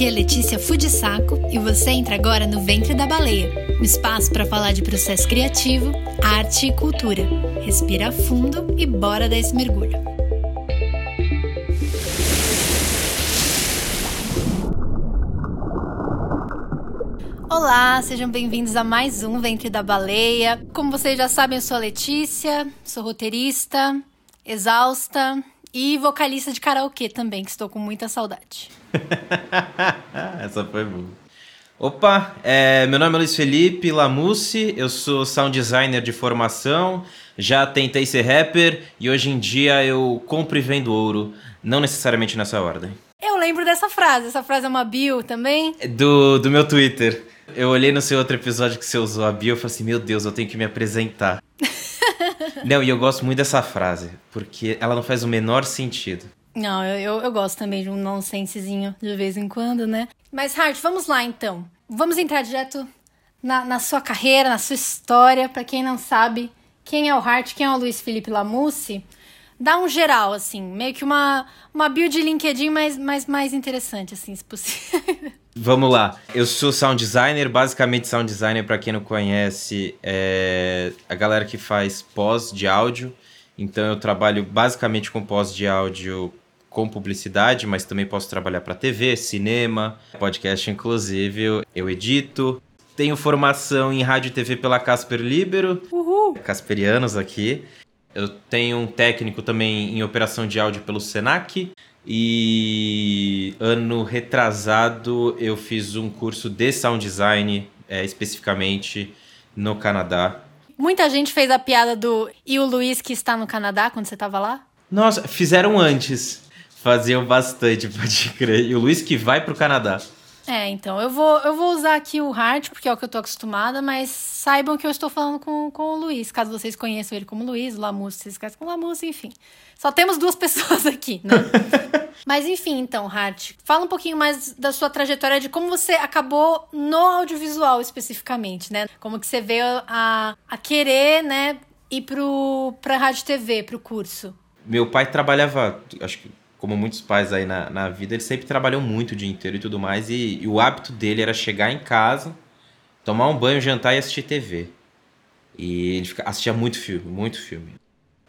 Aqui é Letícia Fudisaco e você entra agora no Ventre da Baleia, um espaço para falar de processo criativo, arte e cultura. Respira fundo e bora dar esse mergulho. Olá, sejam bem-vindos a mais um Ventre da Baleia. Como vocês já sabem, eu sou a Letícia, sou roteirista, exausta e vocalista de karaokê também, que estou com muita saudade. Essa foi boa. Opa, é, meu nome é Luiz Felipe Lamucci, eu sou sound designer de formação, já tentei ser rapper e hoje em dia eu compro e vendo ouro, não necessariamente nessa ordem. Eu lembro dessa frase, essa frase é uma bio também? Do, do meu Twitter. Eu olhei no seu outro episódio que você usou a bio e falei assim, meu Deus, eu tenho que me apresentar. não, e eu gosto muito dessa frase, porque ela não faz o menor sentido. Não, eu, eu, gosto também de um nonsensezinho de vez em quando, né? Mas, Hart, vamos lá então. Vamos entrar direto na, na sua carreira, na sua história. Para quem não sabe quem é o Hart, quem é o Luiz Felipe Lamusse, dá um geral, assim, meio que uma, uma build de LinkedIn mais, mais, mais interessante, assim, se possível. Vamos lá. Eu sou sound designer, basicamente sound designer, para quem não conhece, é a galera que faz pós de áudio. Então eu trabalho basicamente com pós de áudio com publicidade, mas também posso trabalhar para TV, cinema, podcast inclusive, eu edito. Tenho formação em rádio e TV pela Casper Libero. Uhul. Casperianos aqui. Eu tenho um técnico também em operação de áudio pelo Senac. E ano retrasado eu fiz um curso de sound design, é, especificamente no Canadá. Muita gente fez a piada do e o Luiz que está no Canadá quando você estava lá? Nossa, fizeram antes. Faziam bastante, pode crer. E o Luiz que vai pro Canadá. É, então, eu vou, eu vou usar aqui o Hart, porque é o que eu tô acostumada, mas saibam que eu estou falando com, com o Luiz, caso vocês conheçam ele como Luiz, o Lamus, vocês conhecem como Lamus, enfim. Só temos duas pessoas aqui, né? mas enfim, então, Hart, fala um pouquinho mais da sua trajetória, de como você acabou no audiovisual especificamente, né? Como que você veio a, a querer, né, ir pro, pra rádio TV, pro curso. Meu pai trabalhava, acho que como muitos pais aí na, na vida, ele sempre trabalhou muito o dia inteiro e tudo mais. E, e, o hábito dele era chegar em casa, tomar um banho, jantar e assistir TV. E ele assistia muito filme, muito filme.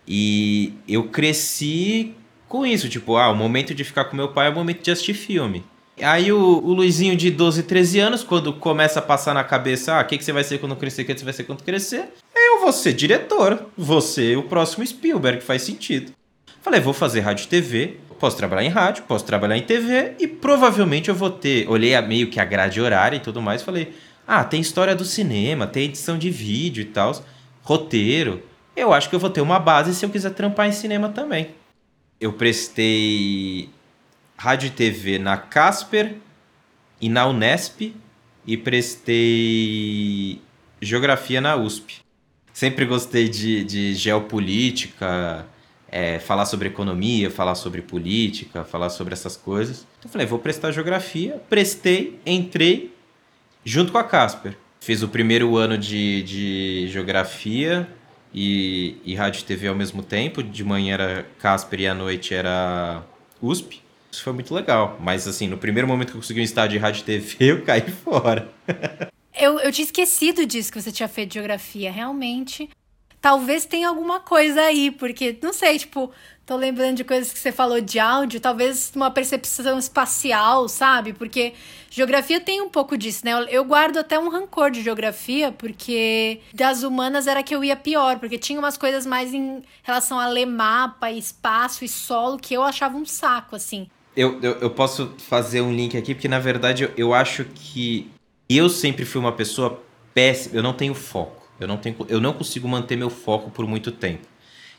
E eu cresci com isso, tipo, ah, o momento de ficar com meu pai é o momento de assistir filme. Aí o, o Luizinho de 12, 13 anos, quando começa a passar na cabeça, ah, o que, que você vai ser quando crescer, o que você vai ser quando crescer? Eu vou ser diretor, você o próximo Spielberg, faz sentido. Falei, vou fazer rádio e TV, posso trabalhar em rádio, posso trabalhar em TV e provavelmente eu vou ter. Olhei a meio que a grade horária e tudo mais, falei: "Ah, tem história do cinema, tem edição de vídeo e tal, roteiro. Eu acho que eu vou ter uma base se eu quiser trampar em cinema também." Eu prestei rádio e TV na Casper e na Unesp e prestei geografia na USP. Sempre gostei de, de geopolítica, é, falar sobre economia, falar sobre política, falar sobre essas coisas. Então eu falei, vou prestar geografia. Prestei, entrei junto com a Casper. Fiz o primeiro ano de, de geografia e, e rádio e TV ao mesmo tempo. De manhã era Casper e à noite era USP. Isso foi muito legal. Mas assim, no primeiro momento que eu consegui um estágio de rádio e TV, eu caí fora. eu, eu tinha esquecido disso que você tinha feito geografia. Realmente, talvez tenha alguma coisa aí, porque, não sei, tipo, tô lembrando de coisas que você falou de áudio, talvez uma percepção espacial, sabe? Porque geografia tem um pouco disso, né? Eu guardo até um rancor de geografia, porque das humanas era que eu ia pior, porque tinha umas coisas mais em relação a ler mapa, espaço e solo que eu achava um saco, assim. Eu, eu, eu posso fazer um link aqui, porque na verdade eu, eu acho que eu sempre fui uma pessoa péssima, eu não tenho foco. Eu não, tenho, eu não consigo manter meu foco por muito tempo.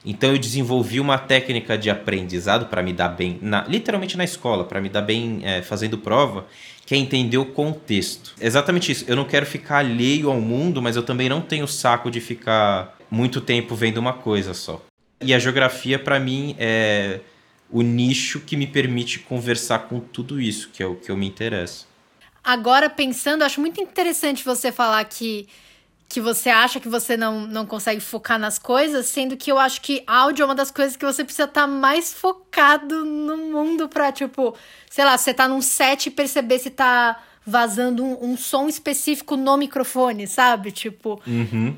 Então eu desenvolvi uma técnica de aprendizado para me dar bem, na, literalmente na escola, para me dar bem é, fazendo prova, que é entender o contexto. Exatamente isso. Eu não quero ficar alheio ao mundo, mas eu também não tenho saco de ficar muito tempo vendo uma coisa só. E a geografia, para mim, é o nicho que me permite conversar com tudo isso, que é o que eu me interesso. Agora, pensando, acho muito interessante você falar que que você acha que você não, não consegue focar nas coisas, sendo que eu acho que áudio é uma das coisas que você precisa estar tá mais focado no mundo pra, tipo, sei lá, você tá num set e perceber se tá vazando um, um som específico no microfone, sabe? Tipo. Uhum.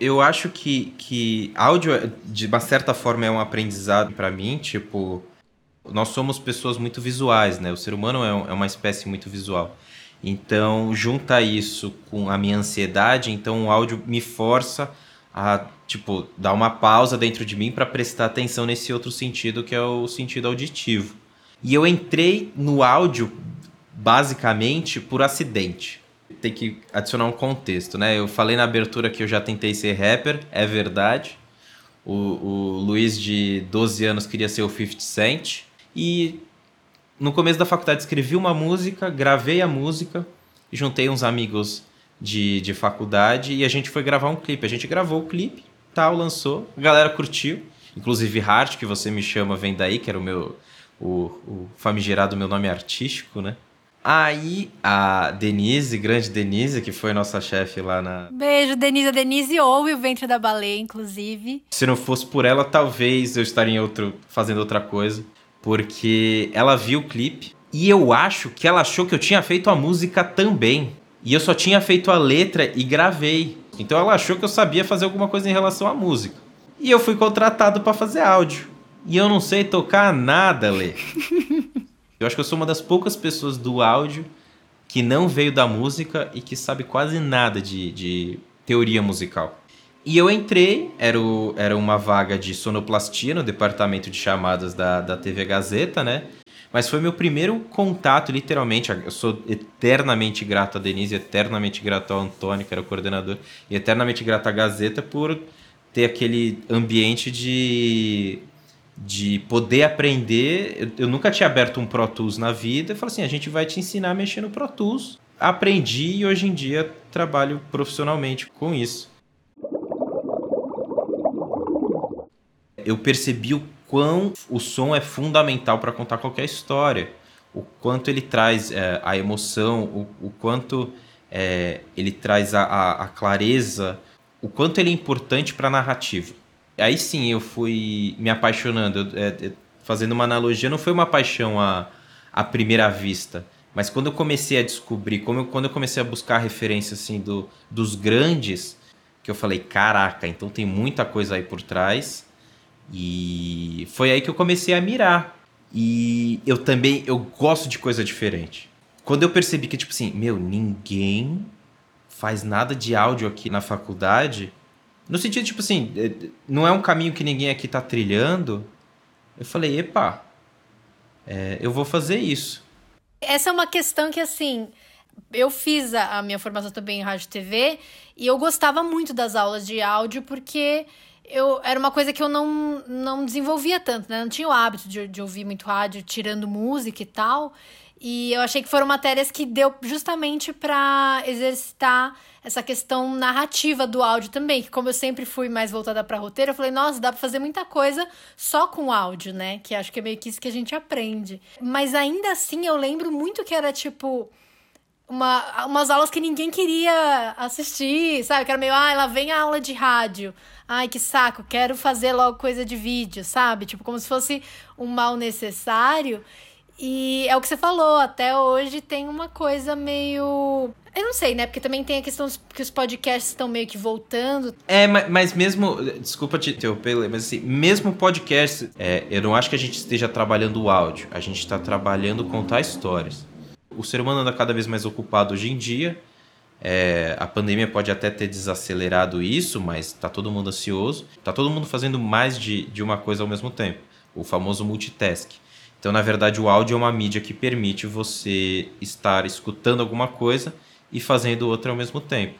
Eu acho que, que áudio, de uma certa forma, é um aprendizado para mim, tipo. Nós somos pessoas muito visuais, né? O ser humano é, é uma espécie muito visual. Então, junta isso com a minha ansiedade, então o áudio me força a, tipo, dar uma pausa dentro de mim para prestar atenção nesse outro sentido que é o sentido auditivo. E eu entrei no áudio basicamente por acidente. Tem que adicionar um contexto, né? Eu falei na abertura que eu já tentei ser rapper, é verdade. O, o Luiz de 12 anos queria ser o 50 Cent. E no começo da faculdade escrevi uma música, gravei a música, juntei uns amigos de, de faculdade e a gente foi gravar um clipe. A gente gravou o clipe, tal, lançou, a galera curtiu. Inclusive Hart, que você me chama, vem daí, que era o meu o, o famigerado meu nome artístico, né? Aí a Denise, grande Denise, que foi nossa chefe lá na. Beijo, Denise. A Denise ouve o ventre da baleia, inclusive. Se não fosse por ela, talvez eu estaria em outro, fazendo outra coisa porque ela viu o clipe e eu acho que ela achou que eu tinha feito a música também. E eu só tinha feito a letra e gravei. Então ela achou que eu sabia fazer alguma coisa em relação à música. E eu fui contratado para fazer áudio. E eu não sei tocar nada, Lê. eu acho que eu sou uma das poucas pessoas do áudio que não veio da música e que sabe quase nada de, de teoria musical. E eu entrei, era, o, era uma vaga de sonoplastia no departamento de chamadas da, da TV Gazeta, né? Mas foi meu primeiro contato, literalmente. Eu sou eternamente grato a Denise, eternamente grato ao Antônio, que era o coordenador, e eternamente grato à Gazeta por ter aquele ambiente de, de poder aprender. Eu, eu nunca tinha aberto um Pro Tools na vida. Eu falei assim: a gente vai te ensinar a mexer no Pro Tools. Aprendi e hoje em dia trabalho profissionalmente com isso. Eu percebi o quão o som é fundamental para contar qualquer história. O quanto ele traz é, a emoção, o, o quanto é, ele traz a, a, a, clareza, o quanto ele é importante para a narrativa. Aí sim eu fui me apaixonando. É, é, fazendo uma analogia, não foi uma paixão à, à primeira vista. Mas quando eu comecei a descobrir, como eu, quando eu comecei a buscar referência assim, do, dos grandes, que eu falei, caraca, então tem muita coisa aí por trás e foi aí que eu comecei a mirar. E eu também eu gosto de coisa diferente. Quando eu percebi que tipo assim, meu, ninguém faz nada de áudio aqui na faculdade, no sentido tipo assim, é, não é um caminho que ninguém aqui tá trilhando. Eu falei, epa, é, eu vou fazer isso. Essa é uma questão que assim, eu fiz a, a minha formação também em rádio e TV e eu gostava muito das aulas de áudio porque eu era uma coisa que eu não, não desenvolvia tanto, né? Não tinha o hábito de, de ouvir muito rádio, tirando música e tal. E eu achei que foram matérias que deu justamente para exercitar essa questão narrativa do áudio também, que como eu sempre fui mais voltada para roteiro, eu falei, nossa, dá para fazer muita coisa só com áudio, né? Que acho que é meio que isso que a gente aprende. Mas ainda assim, eu lembro muito que era tipo uma, umas aulas que ninguém queria assistir, sabe? Que era meio, ah, lá vem a aula de rádio. Ai, que saco, quero fazer logo coisa de vídeo, sabe? Tipo, como se fosse um mal necessário. E é o que você falou, até hoje tem uma coisa meio. Eu não sei, né? Porque também tem a questão que os podcasts estão meio que voltando. É, mas mesmo. Desculpa te interromper, mas assim, mesmo podcast, é, eu não acho que a gente esteja trabalhando o áudio. A gente está trabalhando contar histórias. O ser humano anda cada vez mais ocupado hoje em dia. É, a pandemia pode até ter desacelerado isso, mas está todo mundo ansioso. Está todo mundo fazendo mais de, de uma coisa ao mesmo tempo. O famoso multitask. Então, na verdade, o áudio é uma mídia que permite você estar escutando alguma coisa e fazendo outra ao mesmo tempo.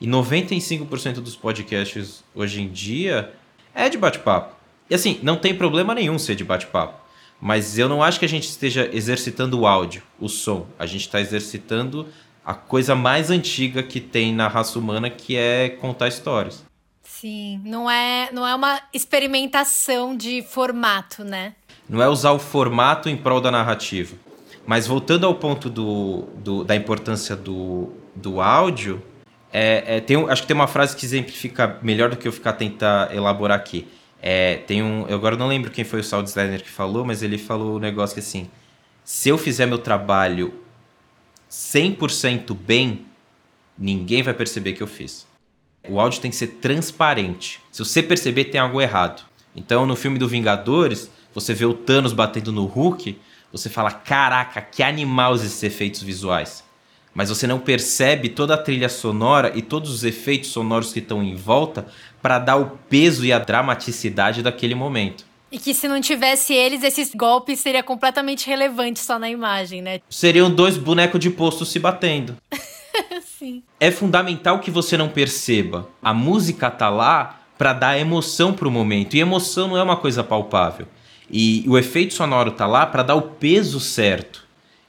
E 95% dos podcasts hoje em dia é de bate-papo. E assim, não tem problema nenhum ser de bate-papo. Mas eu não acho que a gente esteja exercitando o áudio, o som. A gente está exercitando a coisa mais antiga que tem na raça humana, que é contar histórias. Sim, não é, não é uma experimentação de formato, né? Não é usar o formato em prol da narrativa. Mas voltando ao ponto do, do da importância do, do áudio, É, é, tem acho que tem uma frase que exemplifica melhor do que eu ficar tentar elaborar aqui. É, tem um, eu agora não lembro quem foi o sound designer que falou, mas ele falou um negócio que assim, se eu fizer meu trabalho 100% bem, ninguém vai perceber que eu fiz. O áudio tem que ser transparente. Se você perceber, tem algo errado. Então, no filme do Vingadores, você vê o Thanos batendo no Hulk, você fala: caraca, que animal esses efeitos visuais. Mas você não percebe toda a trilha sonora e todos os efeitos sonoros que estão em volta para dar o peso e a dramaticidade daquele momento. E que se não tivesse eles, esses golpes seria completamente relevante só na imagem, né? Seriam dois bonecos de posto se batendo. Sim. É fundamental que você não perceba. A música tá lá para dar emoção pro momento. E emoção não é uma coisa palpável. E o efeito sonoro tá lá para dar o peso certo.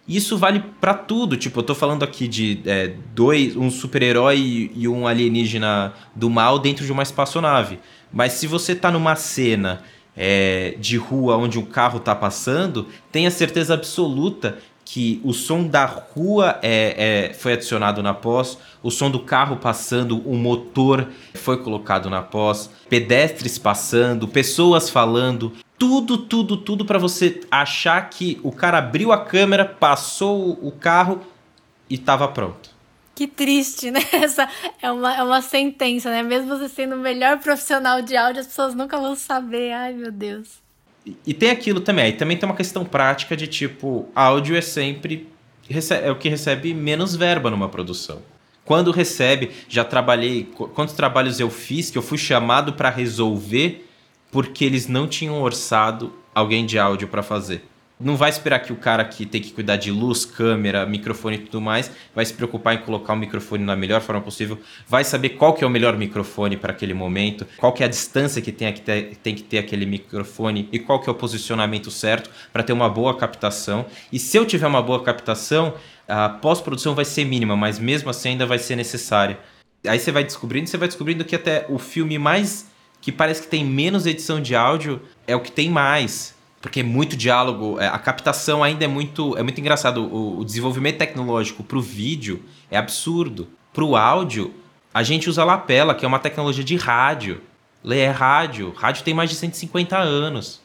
Isso vale para tudo. Tipo, eu tô falando aqui de é, dois, um super-herói e um alienígena do mal dentro de uma espaçonave. Mas se você tá numa cena é, de rua onde um carro tá passando, tenha certeza absoluta que o som da rua é, é, foi adicionado na pós, o som do carro passando, o motor foi colocado na pós, pedestres passando, pessoas falando, tudo, tudo, tudo para você achar que o cara abriu a câmera, passou o carro e estava pronto. Que triste, né? Essa é uma, é uma sentença, né? Mesmo você sendo o melhor profissional de áudio, as pessoas nunca vão saber. Ai, meu Deus. E tem aquilo também, aí também tem uma questão prática de tipo, áudio é sempre é o que recebe menos verba numa produção. Quando recebe, já trabalhei, quantos trabalhos eu fiz que eu fui chamado para resolver porque eles não tinham orçado alguém de áudio para fazer não vai esperar que o cara que tem que cuidar de luz, câmera, microfone e tudo mais, vai se preocupar em colocar o microfone na melhor forma possível, vai saber qual que é o melhor microfone para aquele momento, qual que é a distância que tem que ter, tem que ter aquele microfone e qual que é o posicionamento certo para ter uma boa captação. E se eu tiver uma boa captação, a pós-produção vai ser mínima, mas mesmo assim ainda vai ser necessária. Aí você vai descobrindo, você vai descobrindo que até o filme mais que parece que tem menos edição de áudio é o que tem mais porque é muito diálogo, é, a captação ainda é muito, é muito engraçado. O, o desenvolvimento tecnológico para o vídeo é absurdo. Para o áudio, a gente usa lapela, que é uma tecnologia de rádio. Lê é rádio. Rádio tem mais de 150 anos.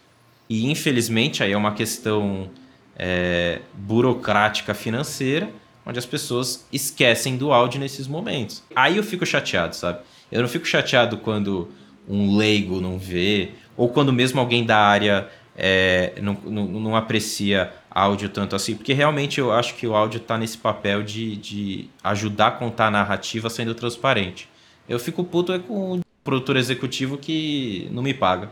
E infelizmente aí é uma questão é, burocrática financeira, onde as pessoas esquecem do áudio nesses momentos. Aí eu fico chateado, sabe? Eu não fico chateado quando um leigo não vê, ou quando mesmo alguém da área é, não, não, não, aprecia áudio tanto assim, porque realmente eu acho que o áudio está nesse papel de, de ajudar a contar a narrativa sendo transparente. Eu fico puto é com o produtor executivo que não me paga.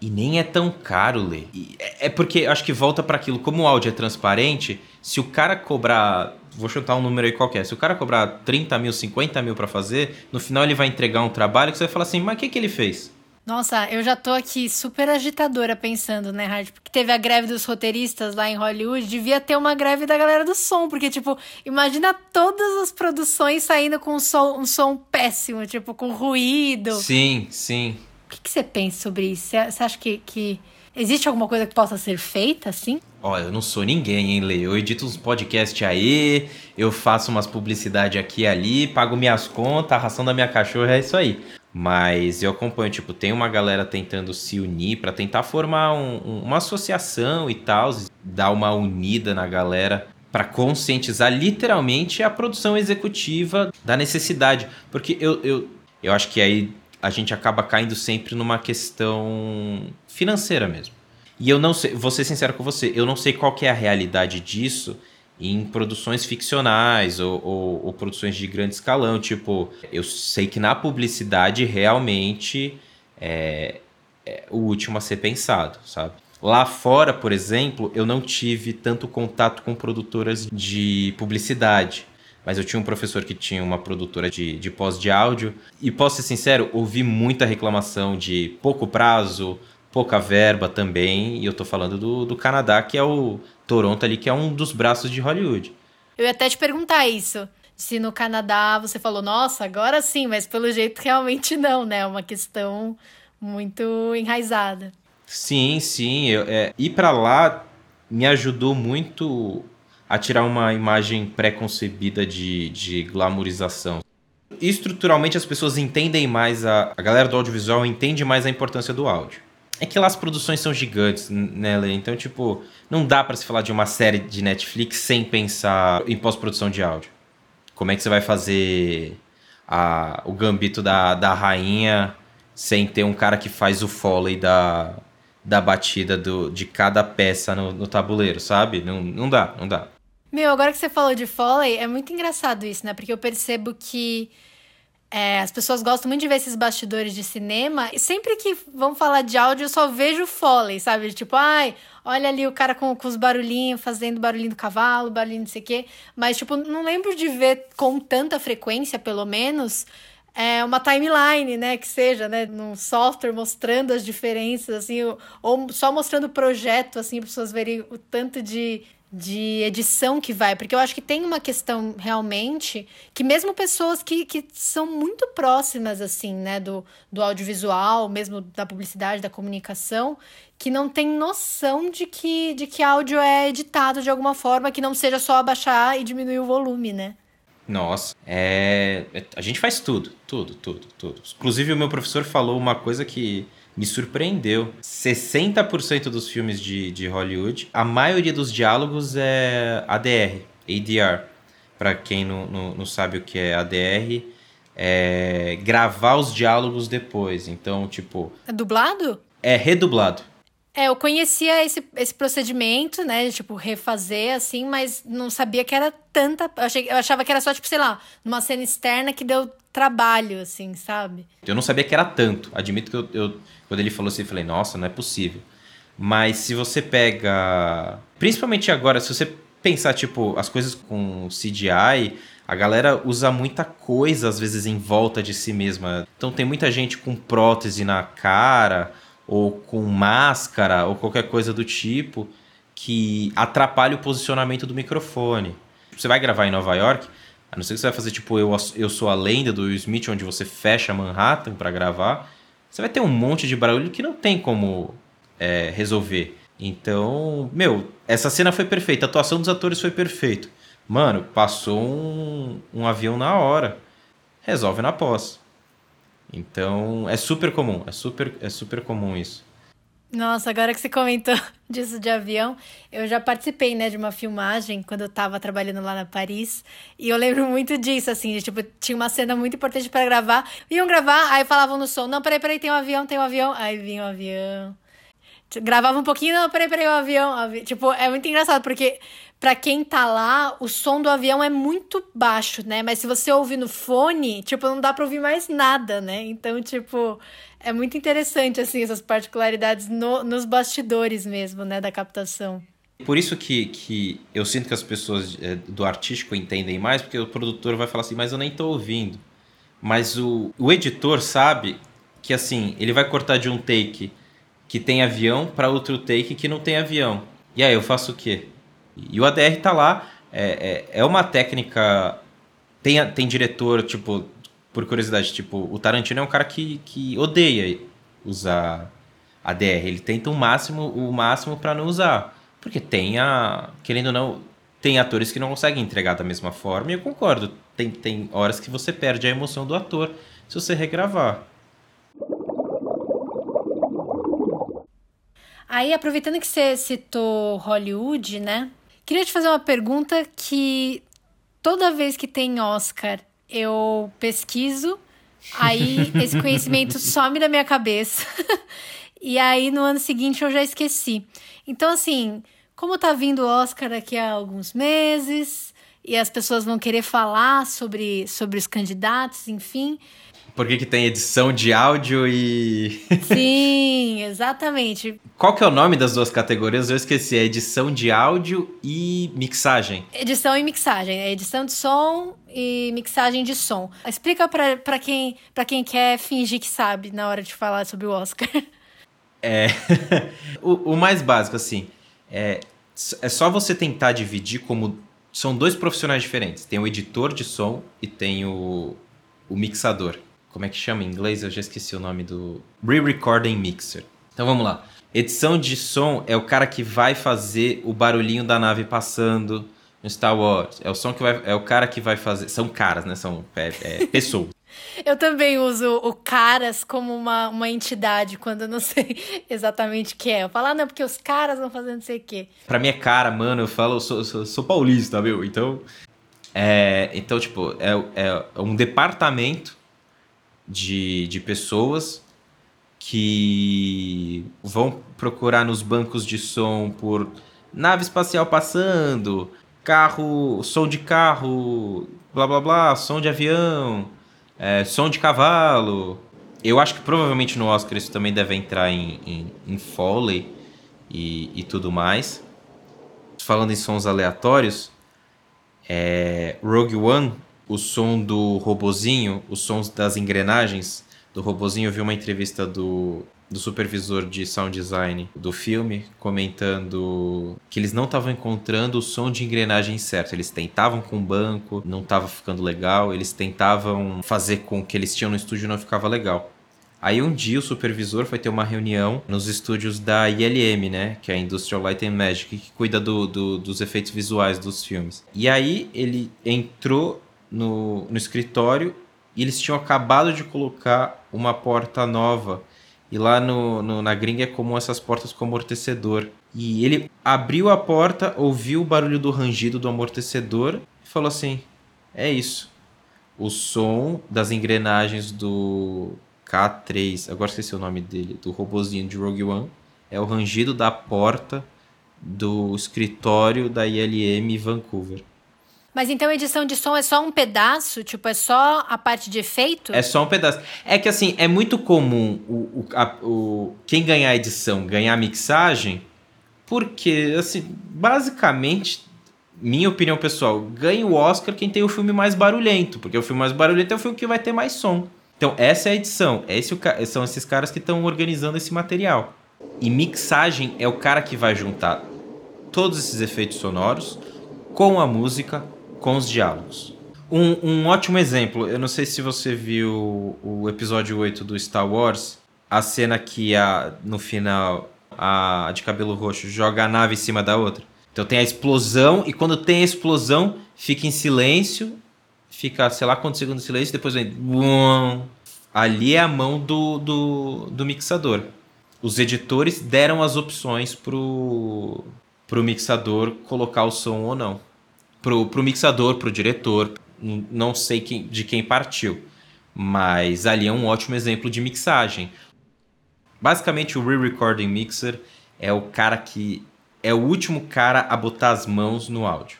E nem é tão caro ler. É, é porque acho que volta para aquilo, como o áudio é transparente, se o cara cobrar. Vou chutar um número aí qualquer. Se o cara cobrar 30 mil, 50 mil para fazer, no final ele vai entregar um trabalho que você vai falar assim, mas o que, que ele fez? Nossa, eu já tô aqui super agitadora pensando, né, Hard? Porque teve a greve dos roteiristas lá em Hollywood, devia ter uma greve da galera do som, porque, tipo, imagina todas as produções saindo com um som, um som péssimo, tipo, com ruído. Sim, sim. O que, que você pensa sobre isso? Você acha que, que existe alguma coisa que possa ser feita, assim? Olha, eu não sou ninguém, hein, Lê? Eu edito uns podcasts aí, eu faço umas publicidade aqui e ali, pago minhas contas, a ração da minha cachorra é isso aí. Mas eu acompanho, tipo, tem uma galera tentando se unir para tentar formar um, um, uma associação e tal, dar uma unida na galera para conscientizar literalmente a produção executiva da necessidade. Porque eu, eu, eu acho que aí a gente acaba caindo sempre numa questão financeira mesmo. E eu não sei, vou ser sincero com você, eu não sei qual que é a realidade disso em produções ficcionais ou, ou, ou, produções de grande escalão. Tipo, eu sei que na publicidade realmente é, é, o último a ser pensado, sabe? Lá fora, por exemplo, eu não tive tanto contato com produtoras de publicidade. Mas eu tinha um professor que tinha uma produtora de, de pós de áudio. E posso ser sincero, ouvi muita reclamação de pouco prazo, pouca verba também. E eu tô falando do, do Canadá, que é o Toronto ali, que é um dos braços de Hollywood. Eu ia até te perguntar isso. Se no Canadá você falou, nossa, agora sim, mas pelo jeito realmente não, né? É uma questão muito enraizada. Sim, sim. Eu, é, ir para lá me ajudou muito a tirar uma imagem pré-concebida de, de glamourização. Estruturalmente as pessoas entendem mais, a, a galera do audiovisual entende mais a importância do áudio. É que lá as produções são gigantes, né, Lê? Então, tipo, não dá para se falar de uma série de Netflix sem pensar em pós-produção de áudio. Como é que você vai fazer a, o gambito da, da rainha sem ter um cara que faz o foley da, da batida do, de cada peça no, no tabuleiro, sabe? Não, não dá, não dá. Meu, agora que você falou de foley, é muito engraçado isso, né? Porque eu percebo que é, as pessoas gostam muito de ver esses bastidores de cinema e sempre que vão falar de áudio eu só vejo foley, sabe? Tipo, ai, olha ali o cara com, com os barulhinhos, fazendo barulhinho do cavalo, barulhinho não sei o quê. Mas, tipo, não lembro de ver com tanta frequência, pelo menos, é, uma timeline, né, que seja, né, num software mostrando as diferenças, assim, ou, só mostrando o projeto, assim, para pessoas verem o tanto de de edição que vai, porque eu acho que tem uma questão realmente que mesmo pessoas que, que são muito próximas assim, né, do, do audiovisual, mesmo da publicidade, da comunicação, que não tem noção de que de que áudio é editado de alguma forma que não seja só abaixar e diminuir o volume, né? Nossa, é, é a gente faz tudo, tudo, tudo, tudo. Inclusive o meu professor falou uma coisa que me surpreendeu. 60% dos filmes de, de Hollywood, a maioria dos diálogos é ADR, ADR. Para quem não, não, não, sabe o que é ADR, é gravar os diálogos depois. Então, tipo. É dublado? É redublado. É, eu conhecia esse, esse procedimento, né? De, tipo, refazer, assim, mas não sabia que era tanta. Eu, achei, eu achava que era só, tipo, sei lá, numa cena externa que deu trabalho, assim, sabe? Eu não sabia que era tanto. Admito que eu, eu quando ele falou assim, eu falei, nossa, não é possível. Mas se você pega. Principalmente agora, se você pensar, tipo, as coisas com CGI, a galera usa muita coisa, às vezes, em volta de si mesma. Então tem muita gente com prótese na cara ou com máscara ou qualquer coisa do tipo que atrapalha o posicionamento do microfone. Você vai gravar em Nova York, a não ser que você vai fazer tipo Eu, eu Sou a Lenda do Will Smith, onde você fecha Manhattan para gravar, você vai ter um monte de barulho que não tem como é, resolver. Então, meu, essa cena foi perfeita, a atuação dos atores foi perfeita. Mano, passou um, um avião na hora. Resolve na pós. Então, é super comum, é super, é super comum isso. Nossa, agora que você comentou disso de avião, eu já participei, né, de uma filmagem quando eu tava trabalhando lá na Paris, e eu lembro muito disso, assim, de, tipo, tinha uma cena muito importante para gravar, iam gravar, aí falavam no som, não, peraí, peraí, tem um avião, tem um avião, aí vinha um avião, gravava um pouquinho, não, peraí, peraí, o avião, avi... tipo, é muito engraçado, porque para quem tá lá, o som do avião é muito baixo, né? Mas se você ouvir no fone, tipo, não dá pra ouvir mais nada, né? Então, tipo, é muito interessante, assim, essas particularidades no, nos bastidores mesmo, né, da captação. Por isso que, que eu sinto que as pessoas é, do artístico entendem mais, porque o produtor vai falar assim, mas eu nem tô ouvindo. Mas o, o editor sabe que, assim, ele vai cortar de um take que tem avião para outro take que não tem avião. E aí, eu faço o quê? E o ADR tá lá, é, é, é uma técnica. Tem, tem diretor, tipo, por curiosidade, tipo, o Tarantino é um cara que, que odeia usar ADR. Ele tenta o máximo o máximo para não usar. Porque tem a. Querendo ou não, tem atores que não conseguem entregar da mesma forma, e eu concordo. Tem, tem horas que você perde a emoção do ator se você regravar. Aí, aproveitando que você citou Hollywood, né? Queria te fazer uma pergunta que toda vez que tem Oscar eu pesquiso, aí esse conhecimento some da minha cabeça. e aí no ano seguinte eu já esqueci. Então, assim, como tá vindo o Oscar daqui a alguns meses e as pessoas vão querer falar sobre, sobre os candidatos, enfim, por que, que tem edição de áudio e. Sim, exatamente. Qual que é o nome das duas categorias? Eu esqueci. É edição de áudio e mixagem. Edição e mixagem. É edição de som e mixagem de som. Explica para quem, pra quem quer fingir que sabe na hora de falar sobre o Oscar. É. o, o mais básico, assim. É, é só você tentar dividir como. São dois profissionais diferentes. Tem o editor de som e tem o, o mixador. Como é que chama em inglês? Eu já esqueci o nome do. Re-Recording Mixer. Então vamos lá. Edição de som é o cara que vai fazer o barulhinho da nave passando, no Star Wars. É o som que vai. É o cara que vai fazer. São caras, né? São é, é, pessoas. Eu também uso o caras como uma, uma entidade quando eu não sei exatamente o que é. Eu falo, ah, não, porque os caras vão fazendo não sei o quê. Pra mim é cara, mano, eu falo, eu sou, sou, sou paulista, viu? Então. É, então, tipo, é, é um departamento de, de pessoas que vão procurar nos bancos de som por nave espacial passando, carro, som de carro, blá blá blá, som de avião, é, som de cavalo. Eu acho que provavelmente no Oscar isso também deve entrar em, em, em Foley e, e tudo mais. Falando em sons aleatórios, é, Rogue One, o som do robozinho, os sons das engrenagens do robozinho, eu vi uma entrevista do do supervisor de sound design do filme comentando que eles não estavam encontrando o som de engrenagem certo. Eles tentavam com o banco, não estava ficando legal, eles tentavam fazer com o que eles tinham no estúdio não ficava legal. Aí um dia o supervisor foi ter uma reunião nos estúdios da ILM, né? Que é a Industrial Light and Magic, que cuida do, do, dos efeitos visuais dos filmes. E aí ele entrou no, no escritório e eles tinham acabado de colocar uma porta nova e lá no, no, na gringa é comum essas portas com amortecedor. E ele abriu a porta, ouviu o barulho do rangido do amortecedor e falou assim: É isso. O som das engrenagens do K3, agora esqueci o nome dele, do robozinho de Rogue One, é o rangido da porta do escritório da ILM Vancouver. Mas então edição de som é só um pedaço? Tipo, é só a parte de efeito? É só um pedaço. É que assim, é muito comum o, o, a, o quem ganhar a edição ganhar mixagem, porque, assim, basicamente, minha opinião pessoal, ganha o Oscar quem tem o filme mais barulhento, porque o filme mais barulhento é o filme que vai ter mais som. Então, essa é a edição. Esse, são esses caras que estão organizando esse material. E mixagem é o cara que vai juntar todos esses efeitos sonoros com a música, com os diálogos. Um, um ótimo exemplo, eu não sei se você viu o episódio 8 do Star Wars, a cena que a, no final a de cabelo roxo joga a nave em cima da outra. Então tem a explosão, e quando tem a explosão, fica em silêncio, fica sei lá quantos segundos de silêncio, depois vem. Ali é a mão do, do, do mixador. Os editores deram as opções pro, pro mixador colocar o som ou não pro, pro mixador, pro diretor, não sei quem, de quem partiu, mas ali é um ótimo exemplo de mixagem. Basicamente, o Re-Recording Mixer é o cara que é o último cara a botar as mãos no áudio.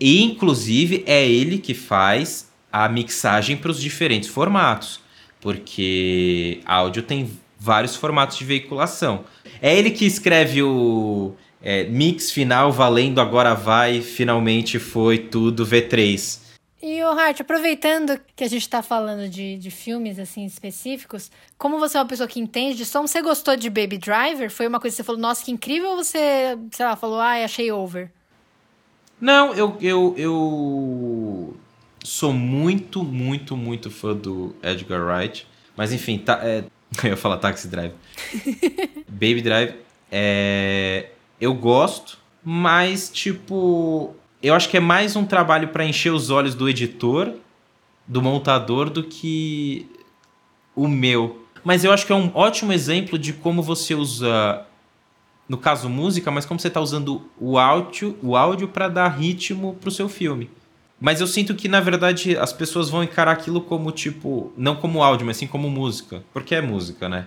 E, inclusive, é ele que faz a mixagem para os diferentes formatos, porque áudio tem vários formatos de veiculação. É ele que escreve o é, mix final valendo agora vai, finalmente foi tudo V3. E o Hart, aproveitando que a gente está falando de, de filmes assim específicos, como você é uma pessoa que entende de som, você gostou de Baby Driver? Foi uma coisa que você falou, nossa, que incrível, ou você, sei lá, falou, ah, achei over? Não, eu, eu, eu sou muito, muito, muito fã do Edgar Wright. Mas enfim, tá, é, eu ia falar Taxi Drive. Baby Drive é, eu gosto, mas tipo, eu acho que é mais um trabalho para encher os olhos do editor, do montador do que o meu. Mas eu acho que é um ótimo exemplo de como você usa no caso música, mas como você está usando o áudio, o áudio para dar ritmo pro seu filme. Mas eu sinto que na verdade as pessoas vão encarar aquilo como tipo, não como áudio, mas sim como música, porque é música, né?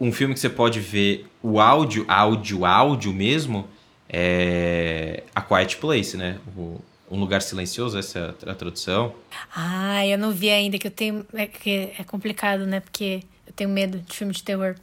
Um filme que você pode ver o áudio, áudio, áudio mesmo, é A Quiet Place, né? O, um lugar silencioso, essa é a tradução. Ah, eu não vi ainda, que eu tenho. É, que é complicado, né? Porque eu tenho medo de filme de terror.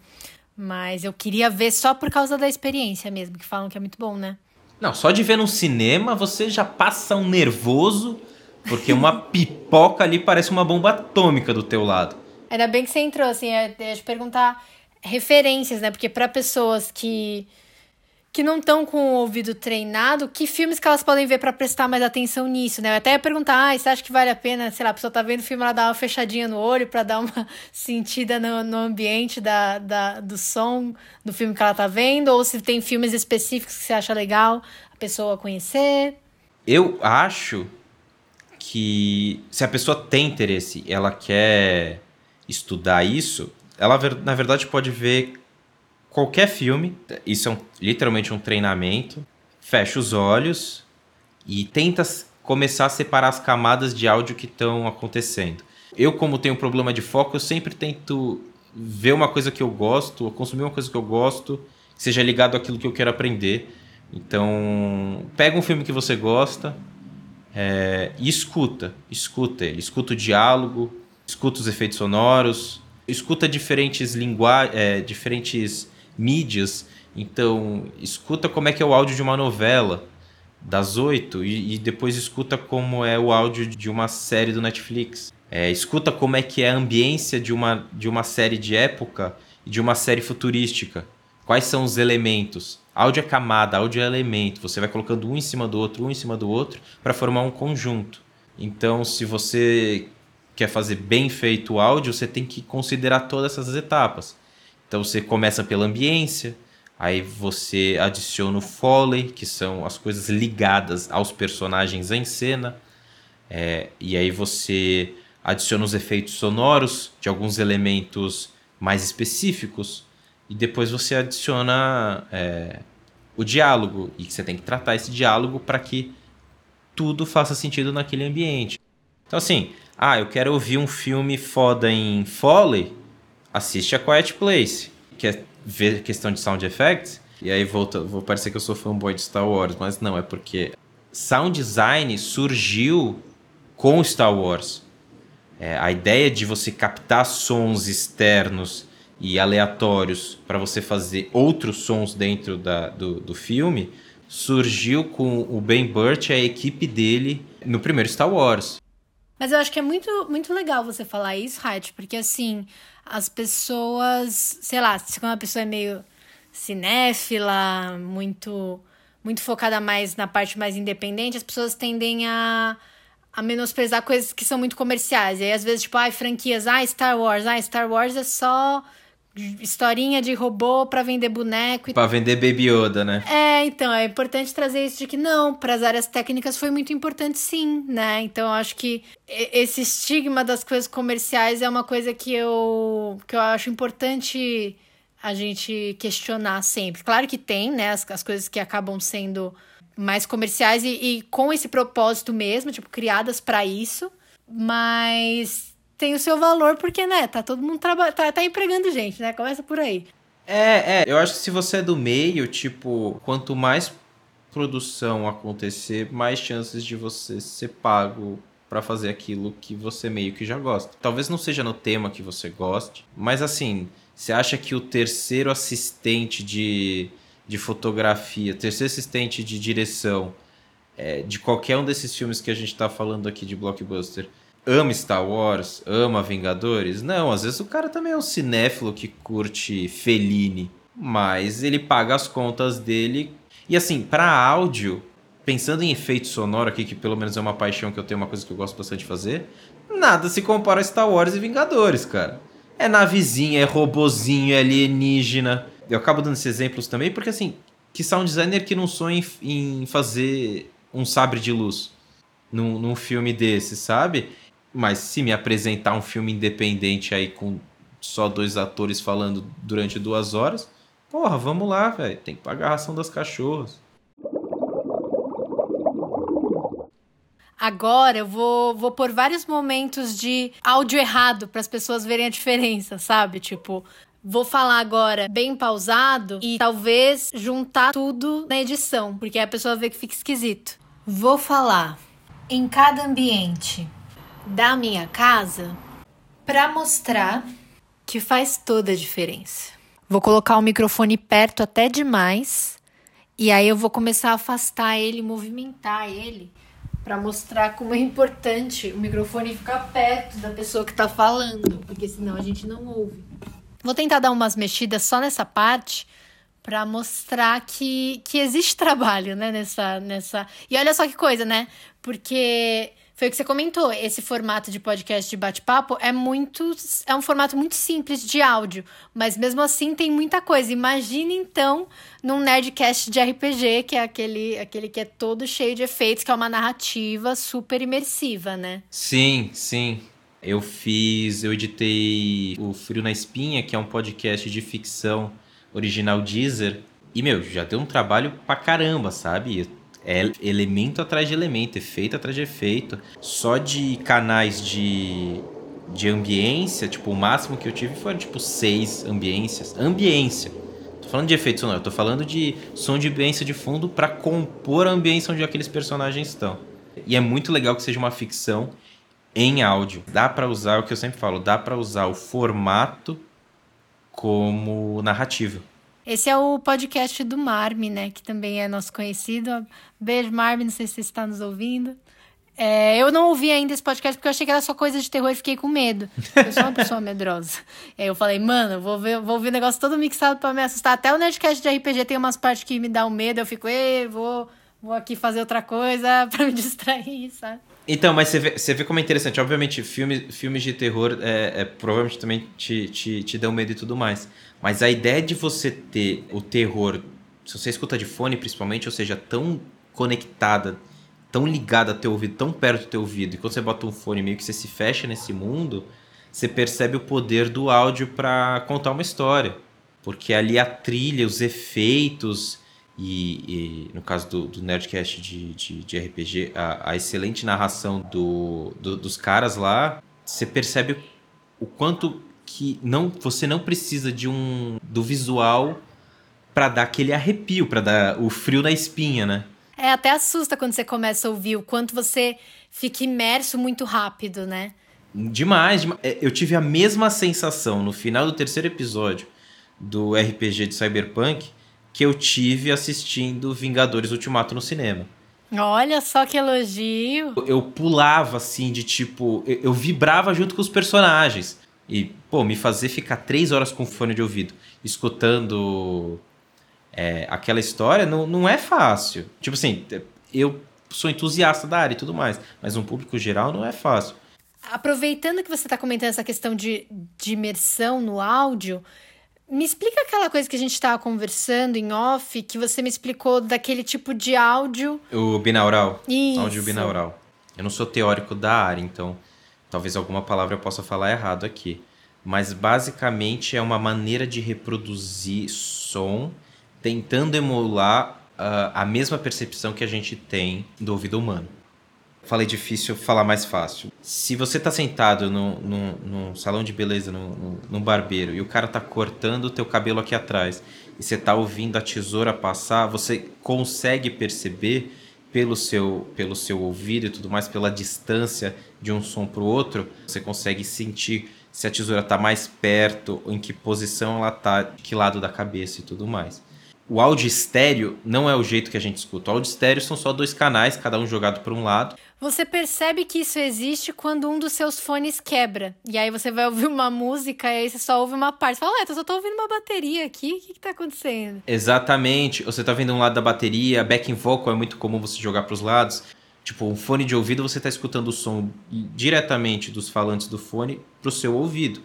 Mas eu queria ver só por causa da experiência mesmo, que falam que é muito bom, né? Não, só de ver no cinema você já passa um nervoso, porque uma pipoca ali parece uma bomba atômica do teu lado. Ainda bem que você entrou, assim, é, eu ia te perguntar referências, né? Porque para pessoas que que não estão com o ouvido treinado, que filmes que elas podem ver para prestar mais atenção nisso, né? Eu até ia perguntar, ah, você acha que vale a pena, sei lá, a pessoa tá vendo o filme, ela dá uma fechadinha no olho para dar uma sentida no, no ambiente da, da, do som do filme que ela tá vendo, ou se tem filmes específicos que você acha legal a pessoa conhecer? Eu acho que se a pessoa tem interesse, ela quer estudar isso, ela na verdade pode ver qualquer filme. Isso é um, literalmente um treinamento. Fecha os olhos e tenta começar a separar as camadas de áudio que estão acontecendo. Eu, como tenho um problema de foco, eu sempre tento ver uma coisa que eu gosto, ou consumir uma coisa que eu gosto, que seja ligado àquilo que eu quero aprender. Então, pega um filme que você gosta é, e escuta. Escuta ele. Escuta o diálogo, escuta os efeitos sonoros, escuta diferentes linguagens, é, diferentes mídias. Então, escuta como é que é o áudio de uma novela das oito e, e depois escuta como é o áudio de uma série do Netflix. É, escuta como é que é a ambiência de uma, de uma série de época e de uma série futurística. Quais são os elementos? Áudio é camada, áudio é elemento. Você vai colocando um em cima do outro, um em cima do outro, para formar um conjunto. Então, se você quer fazer bem feito o áudio, você tem que considerar todas essas etapas. Então, você começa pela ambiência, aí você adiciona o foley, que são as coisas ligadas aos personagens em cena, é, e aí você adiciona os efeitos sonoros de alguns elementos mais específicos e depois você adiciona é, o diálogo e você tem que tratar esse diálogo para que tudo faça sentido naquele ambiente. Então assim, ah, eu quero ouvir um filme foda em Foley, assiste a Quiet Place. Quer ver questão de sound effects? E aí volta, vou parecer que eu sou fanboy de Star Wars, mas não, é porque sound design surgiu com Star Wars. É, a ideia de você captar sons externos e aleatórios para você fazer outros sons dentro da, do, do filme surgiu com o Ben Burt e a equipe dele no primeiro Star Wars. Mas eu acho que é muito, muito legal você falar isso, Hat, porque assim, as pessoas, sei lá, se uma pessoa é meio cinéfila, muito muito focada mais na parte mais independente, as pessoas tendem a a menosprezar coisas que são muito comerciais. E aí, às vezes, tipo, ai, franquias, ah, Star Wars, ah, Star Wars é só historinha de robô para vender boneco. E... Para vender Baby Yoda, né? É, então é importante trazer isso de que não, para as áreas técnicas foi muito importante sim, né? Então eu acho que esse estigma das coisas comerciais é uma coisa que eu que eu acho importante a gente questionar sempre. Claro que tem, né, as, as coisas que acabam sendo mais comerciais e, e com esse propósito mesmo, tipo, criadas para isso, mas tem o seu valor porque, né, tá todo mundo traba tá, tá empregando gente, né? Começa por aí. É, é, eu acho que se você é do meio, tipo, quanto mais produção acontecer, mais chances de você ser pago para fazer aquilo que você meio que já gosta. Talvez não seja no tema que você goste, mas assim, você acha que o terceiro assistente de de fotografia, terceiro assistente de direção é, de qualquer um desses filmes que a gente está falando aqui de blockbuster ama Star Wars, ama Vingadores? Não, às vezes o cara também é um cinéfilo que curte Fellini, mas ele paga as contas dele. E assim, para áudio, pensando em efeito sonoro aqui, que pelo menos é uma paixão que eu tenho, uma coisa que eu gosto bastante de fazer, nada se compara a Star Wars e Vingadores, cara. É navezinha, é robozinho, é alienígena eu acabo dando esses exemplos também porque, assim, que sound designer que não sonha em, fazer um sabre de luz num, num filme desse, sabe? Mas se me apresentar um filme independente aí com só dois atores falando durante duas horas, porra, vamos lá, velho. Tem que pagar a ração das cachorras. Agora eu vou, vou por vários momentos de áudio errado para as pessoas verem a diferença, sabe? Tipo, Vou falar agora bem pausado e talvez juntar tudo na edição, porque a pessoa vê que fica esquisito. Vou falar em cada ambiente da minha casa para mostrar que faz toda a diferença. Vou colocar o microfone perto até demais e aí eu vou começar a afastar ele, movimentar ele para mostrar como é importante o microfone ficar perto da pessoa que está falando, porque senão a gente não ouve. Vou tentar dar umas mexidas só nessa parte para mostrar que, que existe trabalho, né, nessa nessa. E olha só que coisa, né? Porque Foi o que você comentou. Esse formato de podcast de bate-papo é muito. É um formato muito simples de áudio. Mas mesmo assim tem muita coisa. Imagine então num Nerdcast de RPG, que é aquele, aquele que é todo cheio de efeitos, que é uma narrativa super imersiva, né? Sim, sim. Eu fiz. Eu editei o Frio na Espinha, que é um podcast de ficção original Deezer. E, meu, já deu um trabalho pra caramba, sabe? É elemento atrás de elemento, efeito atrás de efeito. Só de canais de, de ambiência, tipo, o máximo que eu tive foram, tipo, seis ambiências. Ambiência. Tô falando de efeito sonoro, tô falando de som de ambiência de fundo para compor a ambiência onde aqueles personagens estão. E é muito legal que seja uma ficção em áudio. Dá para usar o que eu sempre falo, dá para usar o formato como narrativa. Esse é o podcast do Marme, né? Que também é nosso conhecido. Beijo, Marme, não sei se você está nos ouvindo. É, eu não ouvi ainda esse podcast porque eu achei que era só coisa de terror e fiquei com medo. Eu sou uma pessoa medrosa. Aí eu falei, mano, vou ver, vou ouvir o negócio todo mixado para me assustar. Até o Nerdcast de RPG tem umas partes que me dão medo. Eu fico, ei, vou, vou aqui fazer outra coisa para me distrair, sabe? Então, mas você vê, você vê como é interessante. Obviamente, filme, filmes de terror é, é, provavelmente também te, te, te dão medo e tudo mais. Mas a ideia de você ter o terror, se você escuta de fone principalmente, ou seja, tão conectada, tão ligada ao teu ouvido, tão perto do teu ouvido, e quando você bota um fone meio que você se fecha nesse mundo, você percebe o poder do áudio para contar uma história. Porque ali a trilha, os efeitos, e, e no caso do, do Nerdcast de, de, de RPG, a, a, excelente narração do, do, dos caras lá, você percebe o quanto que não você não precisa de um do visual para dar aquele arrepio, para dar o frio na espinha, né? É, até assusta quando você começa a ouvir o quanto você fica imerso muito rápido, né? Demais, demais. É, eu tive a mesma sensação no final do terceiro episódio do RPG de Cyberpunk que eu tive assistindo Vingadores Ultimato no cinema. Olha só que elogio. Eu, eu pulava assim de tipo, eu, eu vibrava junto com os personagens. E, pô, me fazer ficar três horas com fone de ouvido, escutando é, aquela história, não, não é fácil. Tipo assim, eu sou entusiasta da área e tudo mais, mas um público geral não é fácil. Aproveitando que você está comentando essa questão de, de imersão no áudio, me explica aquela coisa que a gente estava conversando em off, que você me explicou daquele tipo de áudio. O binaural. Isso. Áudio binaural. Eu não sou teórico da área, então Talvez alguma palavra eu possa falar errado aqui. Mas basicamente é uma maneira de reproduzir som tentando emular uh, a mesma percepção que a gente tem do ouvido humano. Falei difícil, falar mais fácil. Se você está sentado no, no, salão de beleza, no, barbeiro, e o cara está cortando o teu cabelo aqui atrás, e você está ouvindo a tesoura passar, você consegue perceber pelo seu, pelo seu ouvido e tudo mais, pela distância de um som para o outro, você consegue sentir se a tesoura está mais perto, em que posição ela está, de que lado da cabeça e tudo mais. O áudio estéreo não é o jeito que a gente escuta. O áudio estéreo são só dois canais, cada um jogado para um lado. Você percebe que isso existe quando um dos seus fones quebra. E aí você vai ouvir uma música e aí você só ouve uma parte. Você fala, ué, eu só tô ouvindo uma bateria aqui. O que, que tá acontecendo? Exatamente. Você tá vendo um lado da bateria, backing vocal é muito comum você jogar para os lados. Tipo, um fone de ouvido você tá escutando o som diretamente dos falantes do fone pro seu ouvido.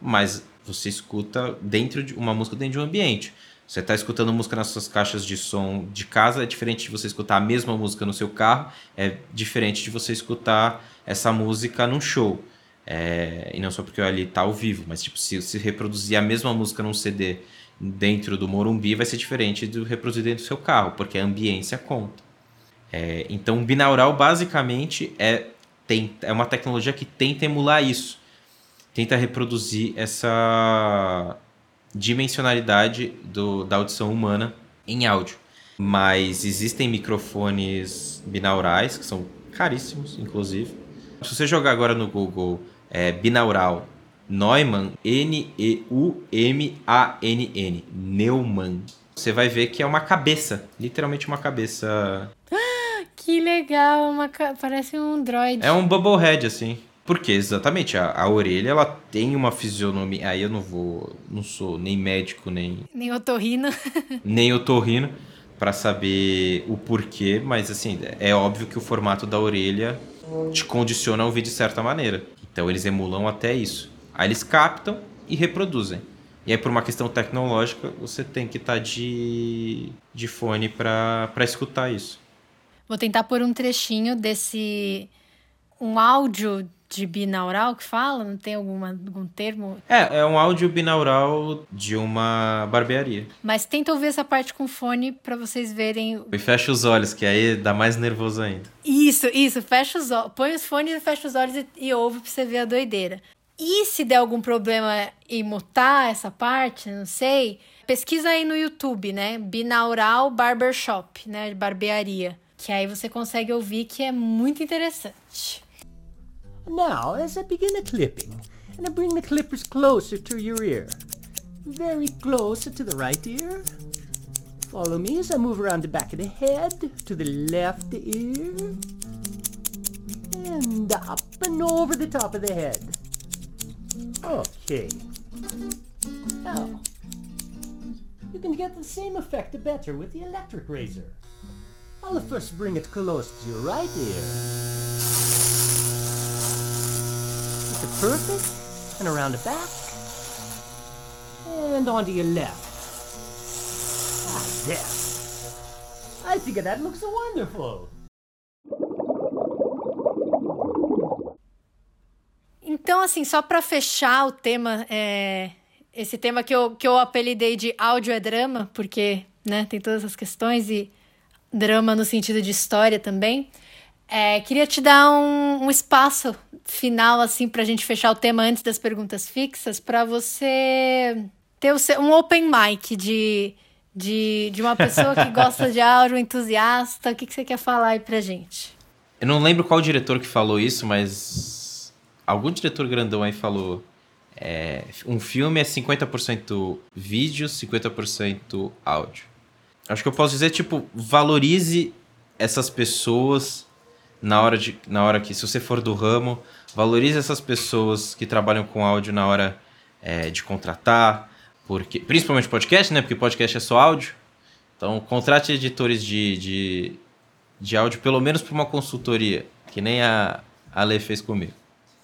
Mas você escuta dentro de uma música dentro de um ambiente. Você está escutando música nas suas caixas de som de casa, é diferente de você escutar a mesma música no seu carro, é diferente de você escutar essa música num show. É, e não só porque ali está ao vivo, mas tipo, se você reproduzir a mesma música num CD dentro do Morumbi, vai ser diferente do reproduzir dentro do seu carro, porque a ambiência conta. É, então, binaural basicamente é, tem, é uma tecnologia que tenta emular isso, tenta reproduzir essa dimensionalidade do, da audição humana em áudio. Mas existem microfones binaurais, que são caríssimos, inclusive. Se você jogar agora no Google é, binaural Neumann, N-E-U-M-A-N-N, Neumann, você vai ver que é uma cabeça, literalmente uma cabeça. que legal, uma, parece um droid. É um bubblehead, assim. Porque exatamente a, a orelha ela tem uma fisionomia. Aí eu não vou, não sou nem médico nem nem otorrino, nem otorrino para saber o porquê, mas assim é óbvio que o formato da orelha te condiciona a ouvir de certa maneira. Então eles emulam até isso. Aí eles captam e reproduzem. E aí, por uma questão tecnológica, você tem que estar tá de, de fone para escutar isso. Vou tentar pôr um trechinho desse. um áudio de binaural que fala? Não tem alguma, algum termo? É, é um áudio binaural de uma barbearia. Mas tenta ouvir essa parte com fone para vocês verem. E fecha os olhos, que aí dá mais nervoso ainda. Isso, isso. Fecha os olhos. Põe os fones e fecha os olhos e, e ouve pra você ver a doideira. E se der algum problema em mutar essa parte, não sei, pesquisa aí no YouTube, né? Binaural Barbershop, né? Barbearia. Que aí você consegue ouvir que é muito interessante. Now, as I begin the clipping, and I bring the clippers closer to your ear, very close to the right ear. Follow me as I move around the back of the head to the left ear, and up and over the top of the head. Okay. Now, you can get the same effect better with the electric razor. I'll first bring it close to your right ear. Perfect, and around the back, and onto your left. Ah. I think that looks wonderful. Então, assim, só para fechar o tema, é, esse tema que eu, que eu apelidei de áudio é drama, porque né, tem todas as questões e drama no sentido de história também. É, queria te dar um, um espaço final, assim, para a gente fechar o tema antes das perguntas fixas, para você ter um open mic de, de, de uma pessoa que gosta de áudio, entusiasta. O que, que você quer falar aí pra gente? Eu não lembro qual diretor que falou isso, mas algum diretor grandão aí falou. É, um filme é 50% vídeo, 50% áudio. Acho que eu posso dizer, tipo, valorize essas pessoas na hora de. Na hora que, se você for do ramo, valorize essas pessoas que trabalham com áudio na hora é, de contratar. Porque, principalmente podcast, né? Porque podcast é só áudio. Então, contrate editores de, de, de áudio, pelo menos para uma consultoria, que nem a, a fez comigo.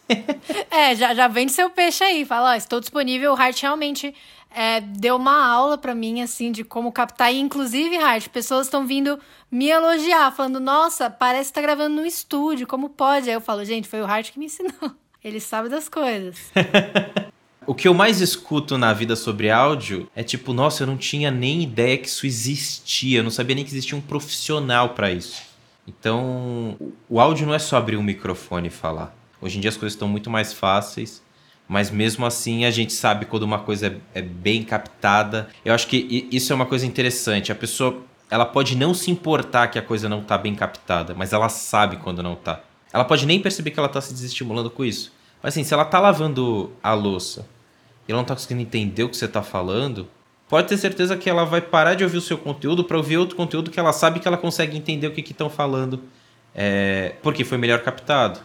é, já, já vende seu peixe aí. Fala, ó, estou disponível. O Heart realmente é, deu uma aula para mim, assim, de como captar. E, inclusive, Heart, pessoas estão vindo me elogiar, falando, nossa, parece que tá gravando no estúdio, como pode? Aí eu falo, gente, foi o Heart que me ensinou. Ele sabe das coisas. o que eu mais escuto na vida sobre áudio é tipo, nossa, eu não tinha nem ideia que isso existia, eu não sabia nem que existia um profissional para isso. Então, o áudio não é só abrir um microfone e falar. Hoje em dia as coisas estão muito mais fáceis, mas mesmo assim a gente sabe quando uma coisa é, é bem captada. Eu acho que isso é uma coisa interessante. A pessoa ela pode não se importar que a coisa não está bem captada, mas ela sabe quando não está. Ela pode nem perceber que ela está se desestimulando com isso. Mas assim, se ela está lavando a louça e ela não está conseguindo entender o que você está falando, pode ter certeza que ela vai parar de ouvir o seu conteúdo para ouvir outro conteúdo que ela sabe que ela consegue entender o que estão falando, é, porque foi melhor captado.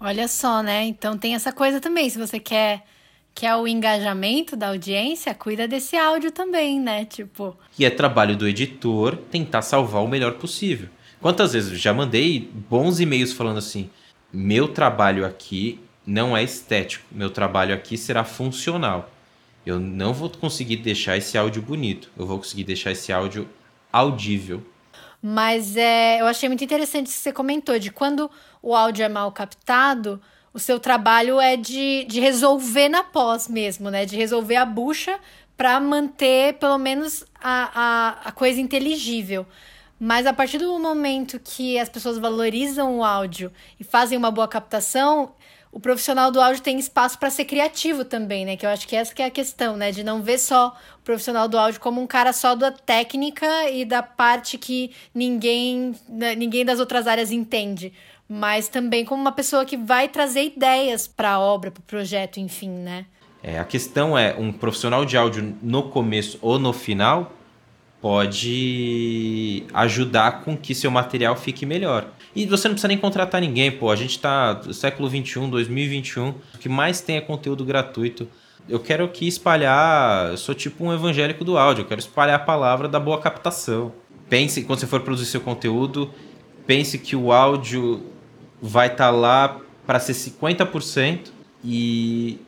Olha só, né? Então tem essa coisa também. Se você quer quer o engajamento da audiência, cuida desse áudio também, né? Tipo. E é trabalho do editor tentar salvar o melhor possível. Quantas vezes eu já mandei bons e-mails falando assim: meu trabalho aqui não é estético, meu trabalho aqui será funcional. Eu não vou conseguir deixar esse áudio bonito, eu vou conseguir deixar esse áudio audível. Mas é, eu achei muito interessante isso que você comentou, de quando o áudio é mal captado, o seu trabalho é de, de resolver na pós mesmo, né? De resolver a bucha para manter pelo menos a, a, a coisa inteligível. Mas a partir do momento que as pessoas valorizam o áudio e fazem uma boa captação, o profissional do áudio tem espaço para ser criativo também, né? Que eu acho que essa que é a questão, né? De não ver só o profissional do áudio como um cara só da técnica e da parte que ninguém, né, ninguém das outras áreas entende, mas também como uma pessoa que vai trazer ideias para a obra, para o projeto, enfim, né? É, a questão é, um profissional de áudio no começo ou no final pode ajudar com que seu material fique melhor. E você não precisa nem contratar ninguém, pô. A gente tá século 21, 2021. O que mais tem é conteúdo gratuito. Eu quero aqui espalhar. Eu sou tipo um evangélico do áudio. Eu quero espalhar a palavra da boa captação. Pense, quando você for produzir seu conteúdo, pense que o áudio vai estar tá lá para ser 50% e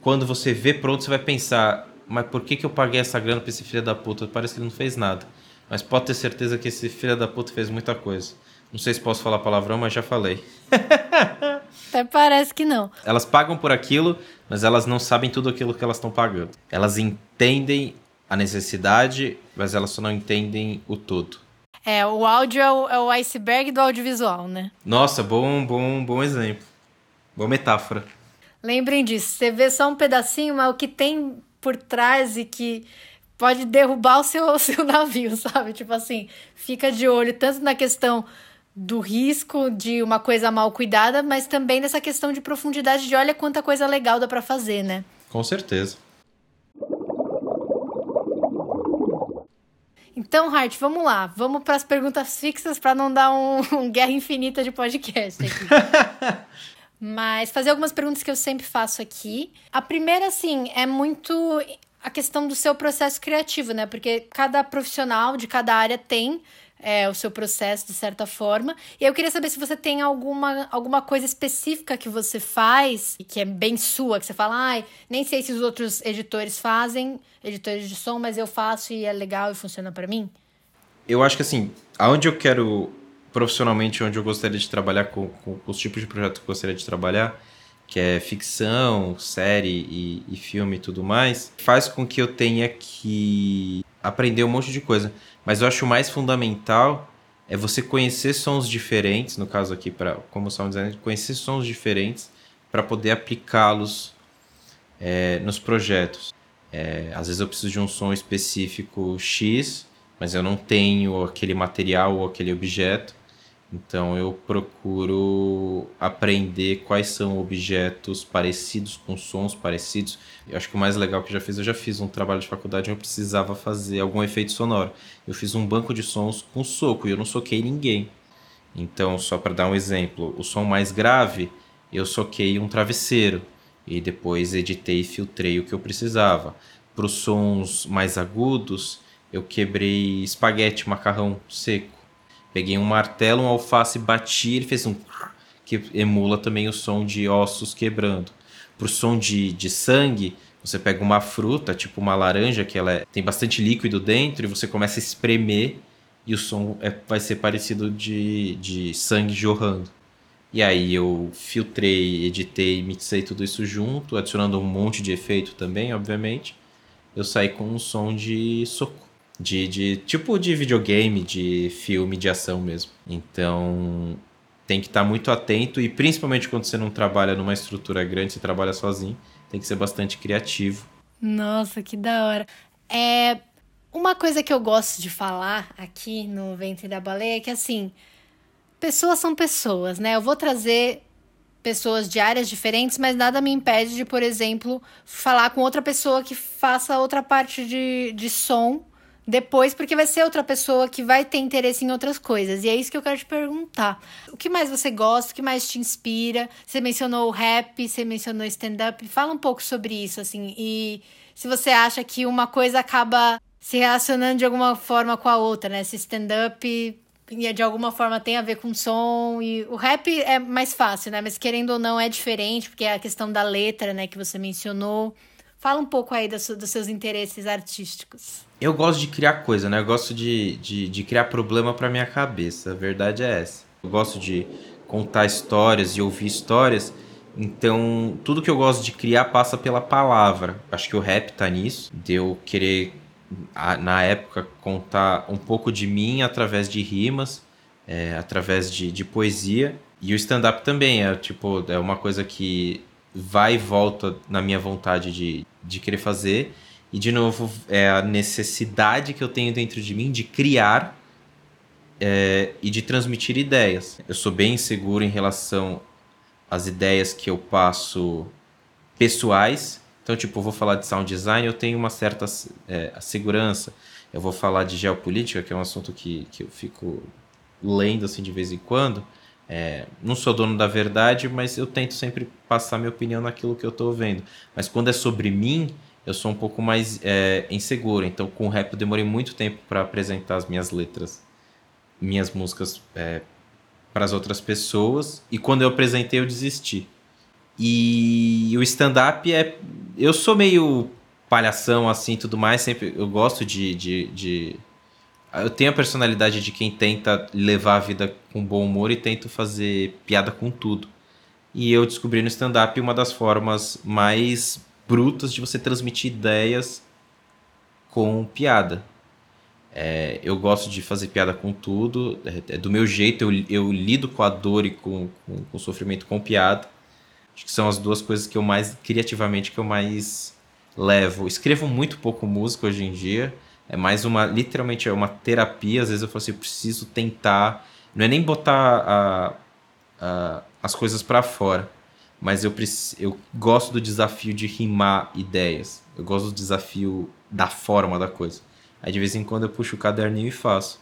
quando você vê pronto, você vai pensar, mas por que, que eu paguei essa grana pra esse filho da puta? Parece que ele não fez nada. Mas pode ter certeza que esse filho da puta fez muita coisa. Não sei se posso falar palavrão, mas já falei. Até parece que não. Elas pagam por aquilo, mas elas não sabem tudo aquilo que elas estão pagando. Elas entendem a necessidade, mas elas só não entendem o todo. É, o áudio é o, é o iceberg do audiovisual, né? Nossa, bom, bom, bom exemplo. Boa metáfora. Lembrem disso, você vê só um pedacinho, mas o que tem por trás e que pode derrubar o seu, o seu navio, sabe? Tipo assim, fica de olho tanto na questão do risco de uma coisa mal cuidada, mas também nessa questão de profundidade de olha quanta coisa legal dá para fazer, né? Com certeza. Então, Hart, vamos lá. Vamos para as perguntas fixas para não dar um, um, guerra infinita de podcast aqui. Mas fazer algumas perguntas que eu sempre faço aqui. A primeira, assim, é muito a questão do seu processo criativo, né? Porque cada profissional de cada área tem é, o seu processo de certa forma. E eu queria saber se você tem alguma, alguma coisa específica que você faz, que é bem sua, que você fala, ai, nem sei se os outros editores fazem, editores de som, mas eu faço e é legal e funciona para mim. Eu acho que assim, aonde eu quero profissionalmente onde eu gostaria de trabalhar com, com, os tipos de projeto que eu gostaria de trabalhar, que é ficção, série e, e filme e tudo mais, faz com que eu tenha que aprender um monte de coisa. Mas eu acho mais fundamental é você conhecer sons diferentes, no caso aqui para como sound designer, conhecer sons diferentes para poder aplicá-los é, nos projetos. É, às vezes eu preciso de um som específico X, mas eu não tenho aquele material ou aquele objeto. Então eu procuro aprender quais são objetos parecidos com sons parecidos. Eu acho que o mais legal que eu já fiz, eu já fiz um trabalho de faculdade onde eu precisava fazer algum efeito sonoro. Eu fiz um banco de sons com soco e eu não soquei ninguém. Então, só para dar um exemplo, o som mais grave, eu soquei um travesseiro e depois editei e filtrei o que eu precisava. Para os sons mais agudos, eu quebrei espaguete, macarrão seco Peguei um martelo, um alface, bati, ele fez um que emula também o som de ossos quebrando. Pro som de, de sangue, você pega uma fruta, tipo uma laranja, que ela é, tem bastante líquido dentro, e você começa a espremer e o som é, vai ser parecido de, de sangue jorrando. E aí eu filtrei, editei, mixei tudo isso junto, adicionando um monte de efeito também, obviamente. Eu saí com um som de soco de, de tipo de videogame, de filme de ação mesmo. Então tem que estar muito atento e principalmente quando você não trabalha numa estrutura grande, você trabalha sozinho, tem que ser bastante criativo. Nossa, que da hora. É uma coisa que eu gosto de falar aqui no Ventre da Baleia é que assim, pessoas são pessoas, né? Eu vou trazer pessoas de áreas diferentes, mas nada me impede de, por exemplo, falar com outra pessoa que faça outra parte de, de som depois, porque vai ser outra pessoa que vai ter interesse em outras coisas. E é isso que eu quero te perguntar. O que mais você gosta? O que mais te inspira? Você mencionou o rap, você mencionou stand-up. Fala um pouco sobre isso, assim. E se você acha que uma coisa acaba se relacionando de alguma forma com a outra, né? Se stand-up de alguma forma tem a ver com som e o rap é mais fácil, né? Mas querendo ou não é diferente, porque é a questão da letra, né, que você mencionou. Fala um pouco aí dos, dos seus interesses artísticos. Eu gosto de criar coisa, né? Eu gosto de, de, de criar problema para minha cabeça. A verdade é essa. Eu gosto de contar histórias e ouvir histórias. Então, tudo que eu gosto de criar passa pela palavra. Acho que o rap tá nisso. De eu querer, na época, contar um pouco de mim através de rimas, é, através de, de poesia. E o stand-up também é, tipo, é uma coisa que vai e volta na minha vontade de, de querer fazer. E, de novo, é a necessidade que eu tenho dentro de mim de criar é, e de transmitir ideias. Eu sou bem inseguro em relação às ideias que eu passo pessoais. Então, tipo, eu vou falar de sound design, eu tenho uma certa é, segurança. Eu vou falar de geopolítica, que é um assunto que, que eu fico lendo assim de vez em quando. É, não sou dono da verdade, mas eu tento sempre passar minha opinião naquilo que eu estou vendo. Mas quando é sobre mim, eu sou um pouco mais é, inseguro. Então, com o rap, eu demorei muito tempo para apresentar as minhas letras, minhas músicas é, para as outras pessoas e quando eu apresentei eu desisti. E o stand-up é. Eu sou meio palhação assim tudo mais, sempre eu gosto de, de, de, Eu tenho a personalidade de quem tenta levar a vida com bom humor e tento fazer piada com tudo. E eu descobri no stand-up uma das formas mais brutas de você transmitir ideias com piada. É, eu gosto de fazer piada com tudo, é, é do meu jeito, eu, eu lido com a dor e com, com, com, o sofrimento com piada. Acho que são as duas coisas que eu mais, criativamente, que eu mais levo. Escrevo muito pouco música hoje em dia, é mais uma, literalmente, é uma terapia. Às vezes eu falo assim, eu preciso tentar, não é nem botar a, a, as coisas para fora, mas eu, eu gosto do desafio de rimar ideias, eu gosto do desafio da forma da coisa. Aí de vez em quando eu puxo o caderninho e faço.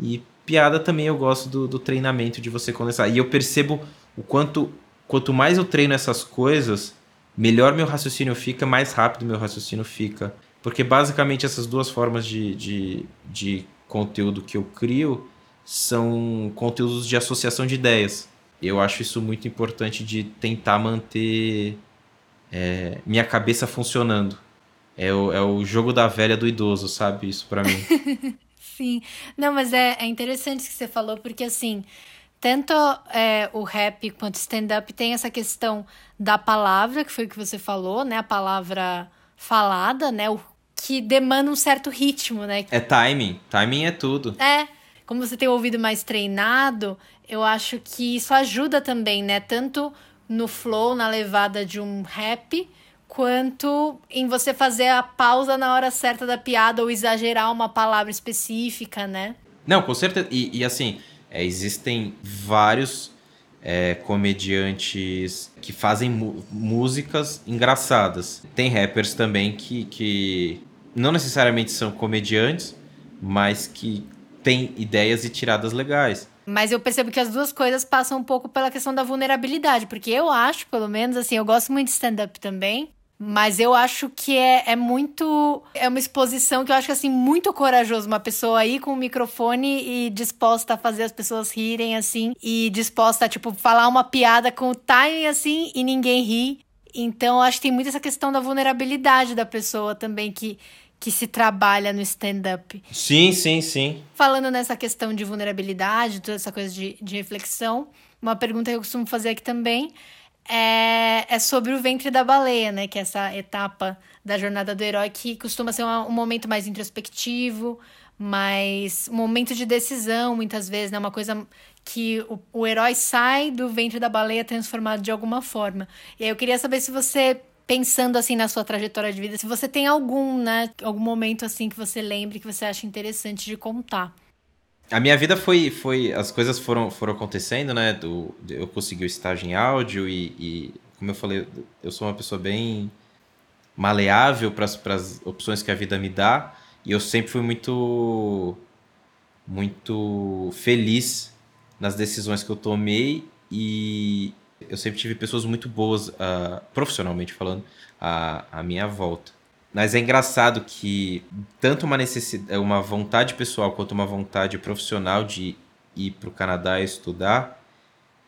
E piada também eu gosto do, do treinamento de você condensar. E eu percebo o quanto quanto mais eu treino essas coisas, melhor meu raciocínio fica, mais rápido meu raciocínio fica. Porque basicamente essas duas formas de, de, de conteúdo que eu crio são conteúdos de associação de ideias. Eu acho isso muito importante de tentar manter é, minha cabeça funcionando. É o, é o jogo da velha do idoso, sabe? Isso para mim. Sim. Não, mas é, é interessante isso que você falou, porque assim, tanto é, o rap quanto o stand-up tem essa questão da palavra, que foi o que você falou, né? A palavra falada, né? O que demanda um certo ritmo, né? É timing. Timing é tudo. É. Como você tem o ouvido mais treinado, eu acho que isso ajuda também, né? Tanto no flow, na levada de um rap, quanto em você fazer a pausa na hora certa da piada ou exagerar uma palavra específica, né? Não, com certeza. E, e assim, é, existem vários é, comediantes que fazem músicas engraçadas. Tem rappers também que, que não necessariamente são comediantes, mas que têm ideias e tiradas legais. Mas eu percebo que as duas coisas passam um pouco pela questão da vulnerabilidade, porque eu acho, pelo menos, assim, eu gosto muito de stand-up também. Mas eu acho que é, é muito. É uma exposição que eu acho assim, muito corajoso. Uma pessoa aí com o microfone e disposta a fazer as pessoas rirem, assim, e disposta a, tipo, falar uma piada com o timing assim e ninguém ri. Então, eu acho que tem muito essa questão da vulnerabilidade da pessoa também que, que se trabalha no stand-up. Sim, sim, sim. Falando nessa questão de vulnerabilidade, toda essa coisa de, de reflexão, uma pergunta que eu costumo fazer aqui também é, é sobre o ventre da baleia, né? Que é essa etapa da jornada do herói que costuma ser um, um momento mais introspectivo, mais um momento de decisão, muitas vezes, né? Uma coisa que o, o herói sai do ventre da baleia transformado de alguma forma. E aí eu queria saber se você pensando assim na sua trajetória de vida, se você tem algum, né, algum momento assim que você lembre que você acha interessante de contar. A minha vida foi, foi as coisas foram, foram acontecendo, né? Do, eu consegui o estágio em áudio e, e, como eu falei, eu sou uma pessoa bem maleável para as opções que a vida me dá e eu sempre fui muito muito feliz nas decisões que eu tomei e eu sempre tive pessoas muito boas, uh, profissionalmente falando, à, à minha volta. Mas é engraçado que tanto uma necessidade, uma vontade pessoal quanto uma vontade profissional de ir para o Canadá estudar,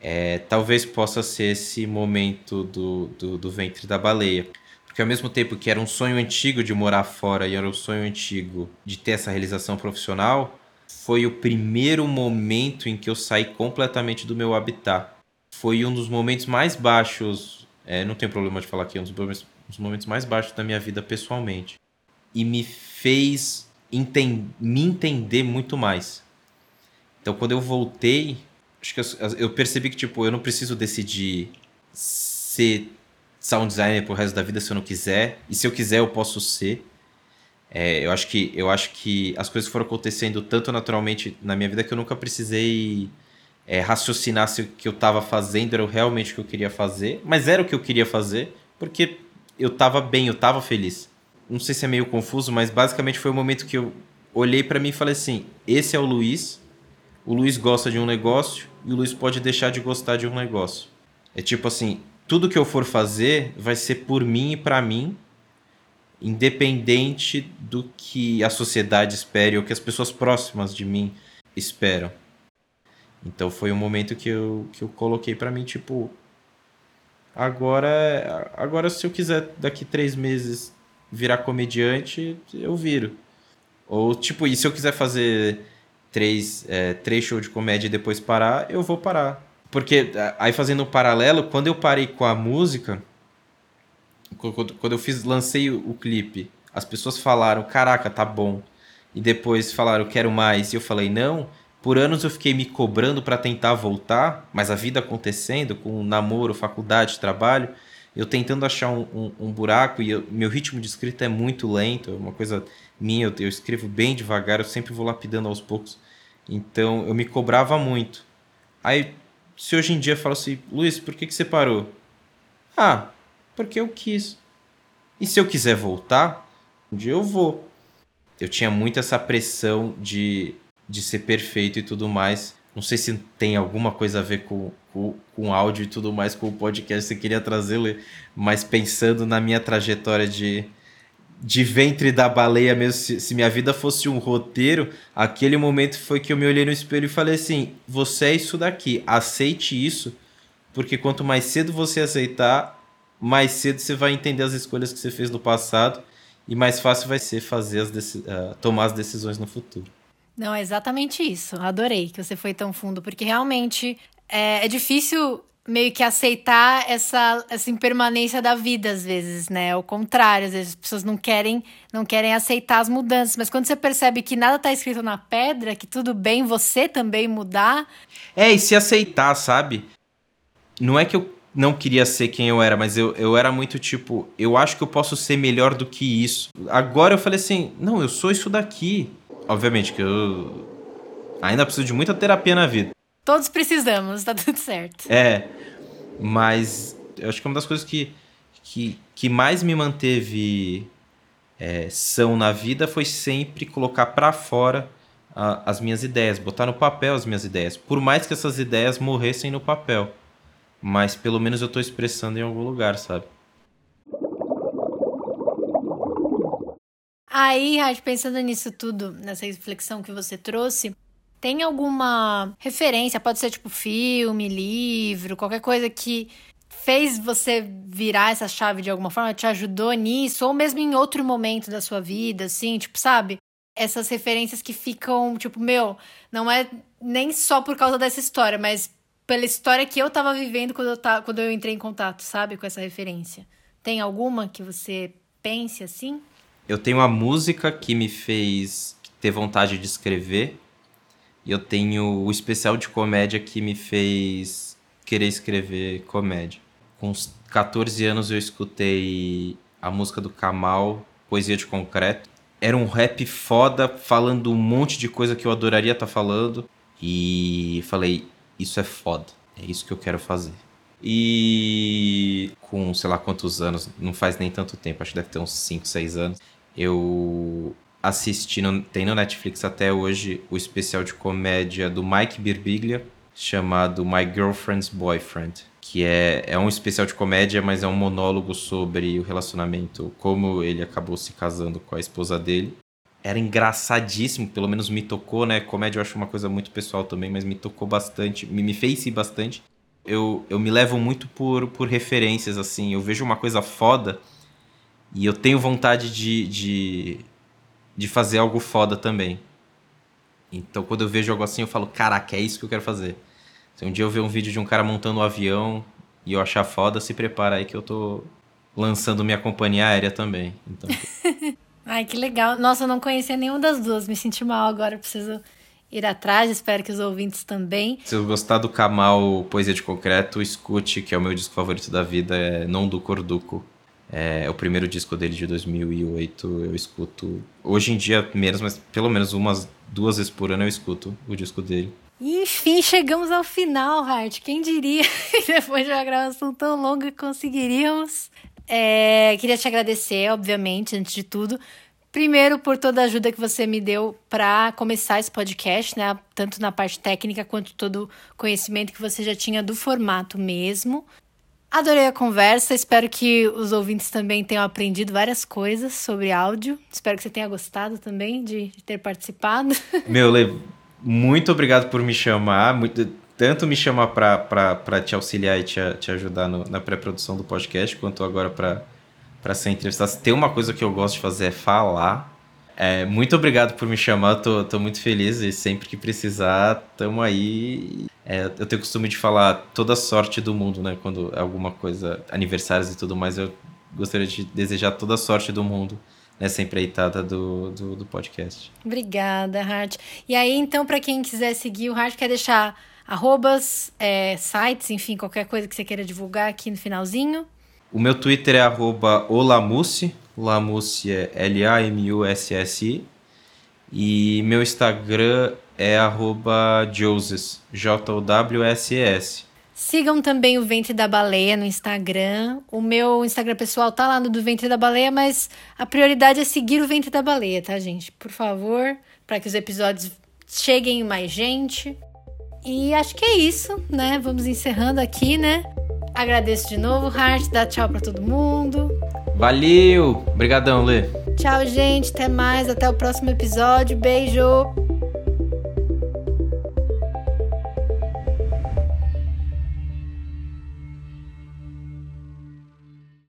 é, talvez possa ser esse momento do, do, do, ventre da baleia. Porque ao mesmo tempo que era um sonho antigo de morar fora e era um sonho antigo de ter essa realização profissional, foi o primeiro momento em que eu saí completamente do meu habitat. Foi um dos momentos mais baixos, é, não tem problema de falar aqui, um dos momentos os momentos mais baixos da minha vida pessoalmente. E me fez enten me entender muito mais. Então, quando eu voltei, acho que eu, eu, percebi que, tipo, eu não preciso decidir ser sound designer pro resto da vida se eu não quiser. E se eu quiser, eu posso ser. É, eu, acho que, eu acho que as coisas foram acontecendo tanto naturalmente na minha vida que eu nunca precisei é, raciocinar se o que eu estava fazendo era realmente o que eu queria fazer. Mas era o que eu queria fazer, porque eu tava bem, eu tava feliz. Não sei se é meio confuso, mas basicamente foi o momento que eu olhei para mim e falei assim: esse é o Luiz. O Luiz gosta de um negócio e o Luiz pode deixar de gostar de um negócio. É tipo assim, tudo que eu for fazer vai ser por mim e para mim, independente do que a sociedade espere ou que as pessoas próximas de mim esperam. Então foi um momento que eu, que eu coloquei para mim, tipo, agora, agora se eu quiser daqui três meses virar comediante, eu viro. Ou, tipo, e se eu quiser fazer três, é, três shows de comédia e depois parar, eu vou parar. Porque, aí fazendo um paralelo, quando eu parei com a música, quando eu fiz, lancei o, clipe, as pessoas falaram, caraca, tá bom. E depois falaram, quero mais. E eu falei, não. Por anos eu fiquei me cobrando para tentar voltar, mas a vida acontecendo, com namoro, faculdade, trabalho, eu tentando achar um, um, um buraco e eu, meu ritmo de escrita é muito lento, é uma coisa minha, eu, eu escrevo bem devagar, eu sempre vou lapidando aos poucos. Então eu me cobrava muito. Aí, se hoje em dia eu falo assim, Luiz, por que, que você parou? Ah, porque eu quis. E se eu quiser voltar, um dia eu vou. Eu tinha muito essa pressão de de ser perfeito e tudo mais. Não sei se tem alguma coisa a ver com, com, com áudio e tudo mais, com o podcast, você queria trazê-lo, mas pensando na minha trajetória de, de ventre da baleia mesmo, se, se, minha vida fosse um roteiro, aquele momento foi que eu me olhei no espelho e falei assim: você é isso daqui, aceite isso, porque quanto mais cedo você aceitar, mais cedo você vai entender as escolhas que você fez no passado e mais fácil vai ser fazer as uh, tomar as decisões no futuro. Não, é exatamente isso. Adorei que você foi tão fundo, porque realmente é, é difícil meio que aceitar essa, essa impermanência da vida às vezes, né? O contrário, às vezes as pessoas não querem não querem aceitar as mudanças, mas quando você percebe que nada tá escrito na pedra, que tudo bem você também mudar, é e se aceitar, sabe? Não é que eu não queria ser quem eu era, mas eu, eu era muito tipo, eu acho que eu posso ser melhor do que isso. Agora eu falei assim, não, eu sou isso daqui obviamente que eu ainda preciso de muita terapia na vida. Todos precisamos, tá tudo certo. É, mas eu acho que uma das coisas que, que, que mais me manteve é, são na vida foi sempre colocar para fora a, as minhas ideias, botar no papel as minhas ideias. Por mais que essas ideias morressem no papel, mas pelo menos eu estou expressando em algum lugar, sabe? Aí, Raj, pensando nisso tudo, nessa reflexão que você trouxe, tem alguma referência? Pode ser tipo filme, livro, qualquer coisa que fez você virar essa chave de alguma forma, te ajudou nisso, ou mesmo em outro momento da sua vida, assim, tipo, sabe? Essas referências que ficam, tipo, meu, não é nem só por causa dessa história, mas pela história que eu tava vivendo quando eu, quando eu entrei em contato, sabe, com essa referência. Tem alguma que você pense assim? Eu tenho a música que me fez ter vontade de escrever. E eu tenho o especial de comédia que me fez querer escrever comédia. Com uns 14 anos eu escutei a música do Kamal, Poesia de Concreto. Era um rap foda, falando um monte de coisa que eu adoraria estar tá falando. E falei, isso é foda. É isso que eu quero fazer. E com sei lá quantos anos, não faz nem tanto tempo, acho que deve ter uns 5, 6 anos, eu assisti, no, tem no Netflix até hoje, o especial de comédia do Mike Birbiglia, chamado My Girlfriend's Boyfriend, que é, é um especial de comédia, mas é um monólogo sobre o relacionamento, como ele acabou se casando com a esposa dele. Era engraçadíssimo, pelo menos me tocou, né? Comédia eu acho uma coisa muito pessoal também, mas me tocou bastante, me, me fez rir bastante. Eu, eu me levo muito por, por referências, assim. Eu vejo uma coisa foda, e eu tenho vontade de, de, de fazer algo foda também. Então quando eu vejo algo assim, eu falo, caraca, é isso que eu quero fazer. Se um dia eu ver um vídeo de um cara montando um avião e eu achar foda, se prepara aí que eu tô lançando minha companhia aérea também. Então... Ai, que legal. Nossa, eu não conhecia nenhuma das duas. Me senti mal agora, preciso ir atrás. Espero que os ouvintes também. Se eu gostar do Kamal Poesia de Concreto, escute, que é o meu disco favorito da vida, é Non do Corduco. É, o primeiro disco dele de 2008 eu escuto hoje em dia menos, mas pelo menos umas duas vezes por ano eu escuto o disco dele. Enfim, chegamos ao final, Hart. Quem diria que depois de uma gravação tão longa conseguiríamos? É, queria te agradecer, obviamente, antes de tudo. Primeiro, por toda a ajuda que você me deu para começar esse podcast, né? Tanto na parte técnica quanto todo o conhecimento que você já tinha do formato mesmo. Adorei a conversa, espero que os ouvintes também tenham aprendido várias coisas sobre áudio. Espero que você tenha gostado também de, ter participado. Meu, Le, muito obrigado por me chamar. Muito, tanto me chamar para te auxiliar e te, te ajudar no, na pré-produção do podcast, quanto agora para ser entrevistado. Tem uma coisa que eu gosto de fazer é falar. É, muito obrigado por me chamar, tô, tô muito feliz e sempre que precisar, tamo aí. É, eu tenho costume de falar toda sorte do mundo, né? Quando alguma coisa, aniversários e tudo mais, eu gostaria de desejar toda a sorte do mundo nessa empreitada do, do, do podcast. Obrigada, Hart. E aí, então, para quem quiser seguir o Hart, quer deixar arrobas, é, sites, enfim, qualquer coisa que você queira divulgar aqui no finalzinho? O meu Twitter é arroba olamussi, Lamussi é L-A-M-U-S-S-I, e meu Instagram é arroba Joses, J-O-W-S-E-S. Sigam também o Ventre da Baleia no Instagram. O meu Instagram pessoal tá lá no do Ventre da Baleia, mas a prioridade é seguir o Ventre da Baleia, tá, gente? Por favor, para que os episódios cheguem mais gente. E acho que é isso, né? Vamos encerrando aqui, né? Agradeço de novo, Hart. Dá tchau para todo mundo. Valeu! Obrigadão, Lê. Tchau, gente. Até mais. Até o próximo episódio. Beijo.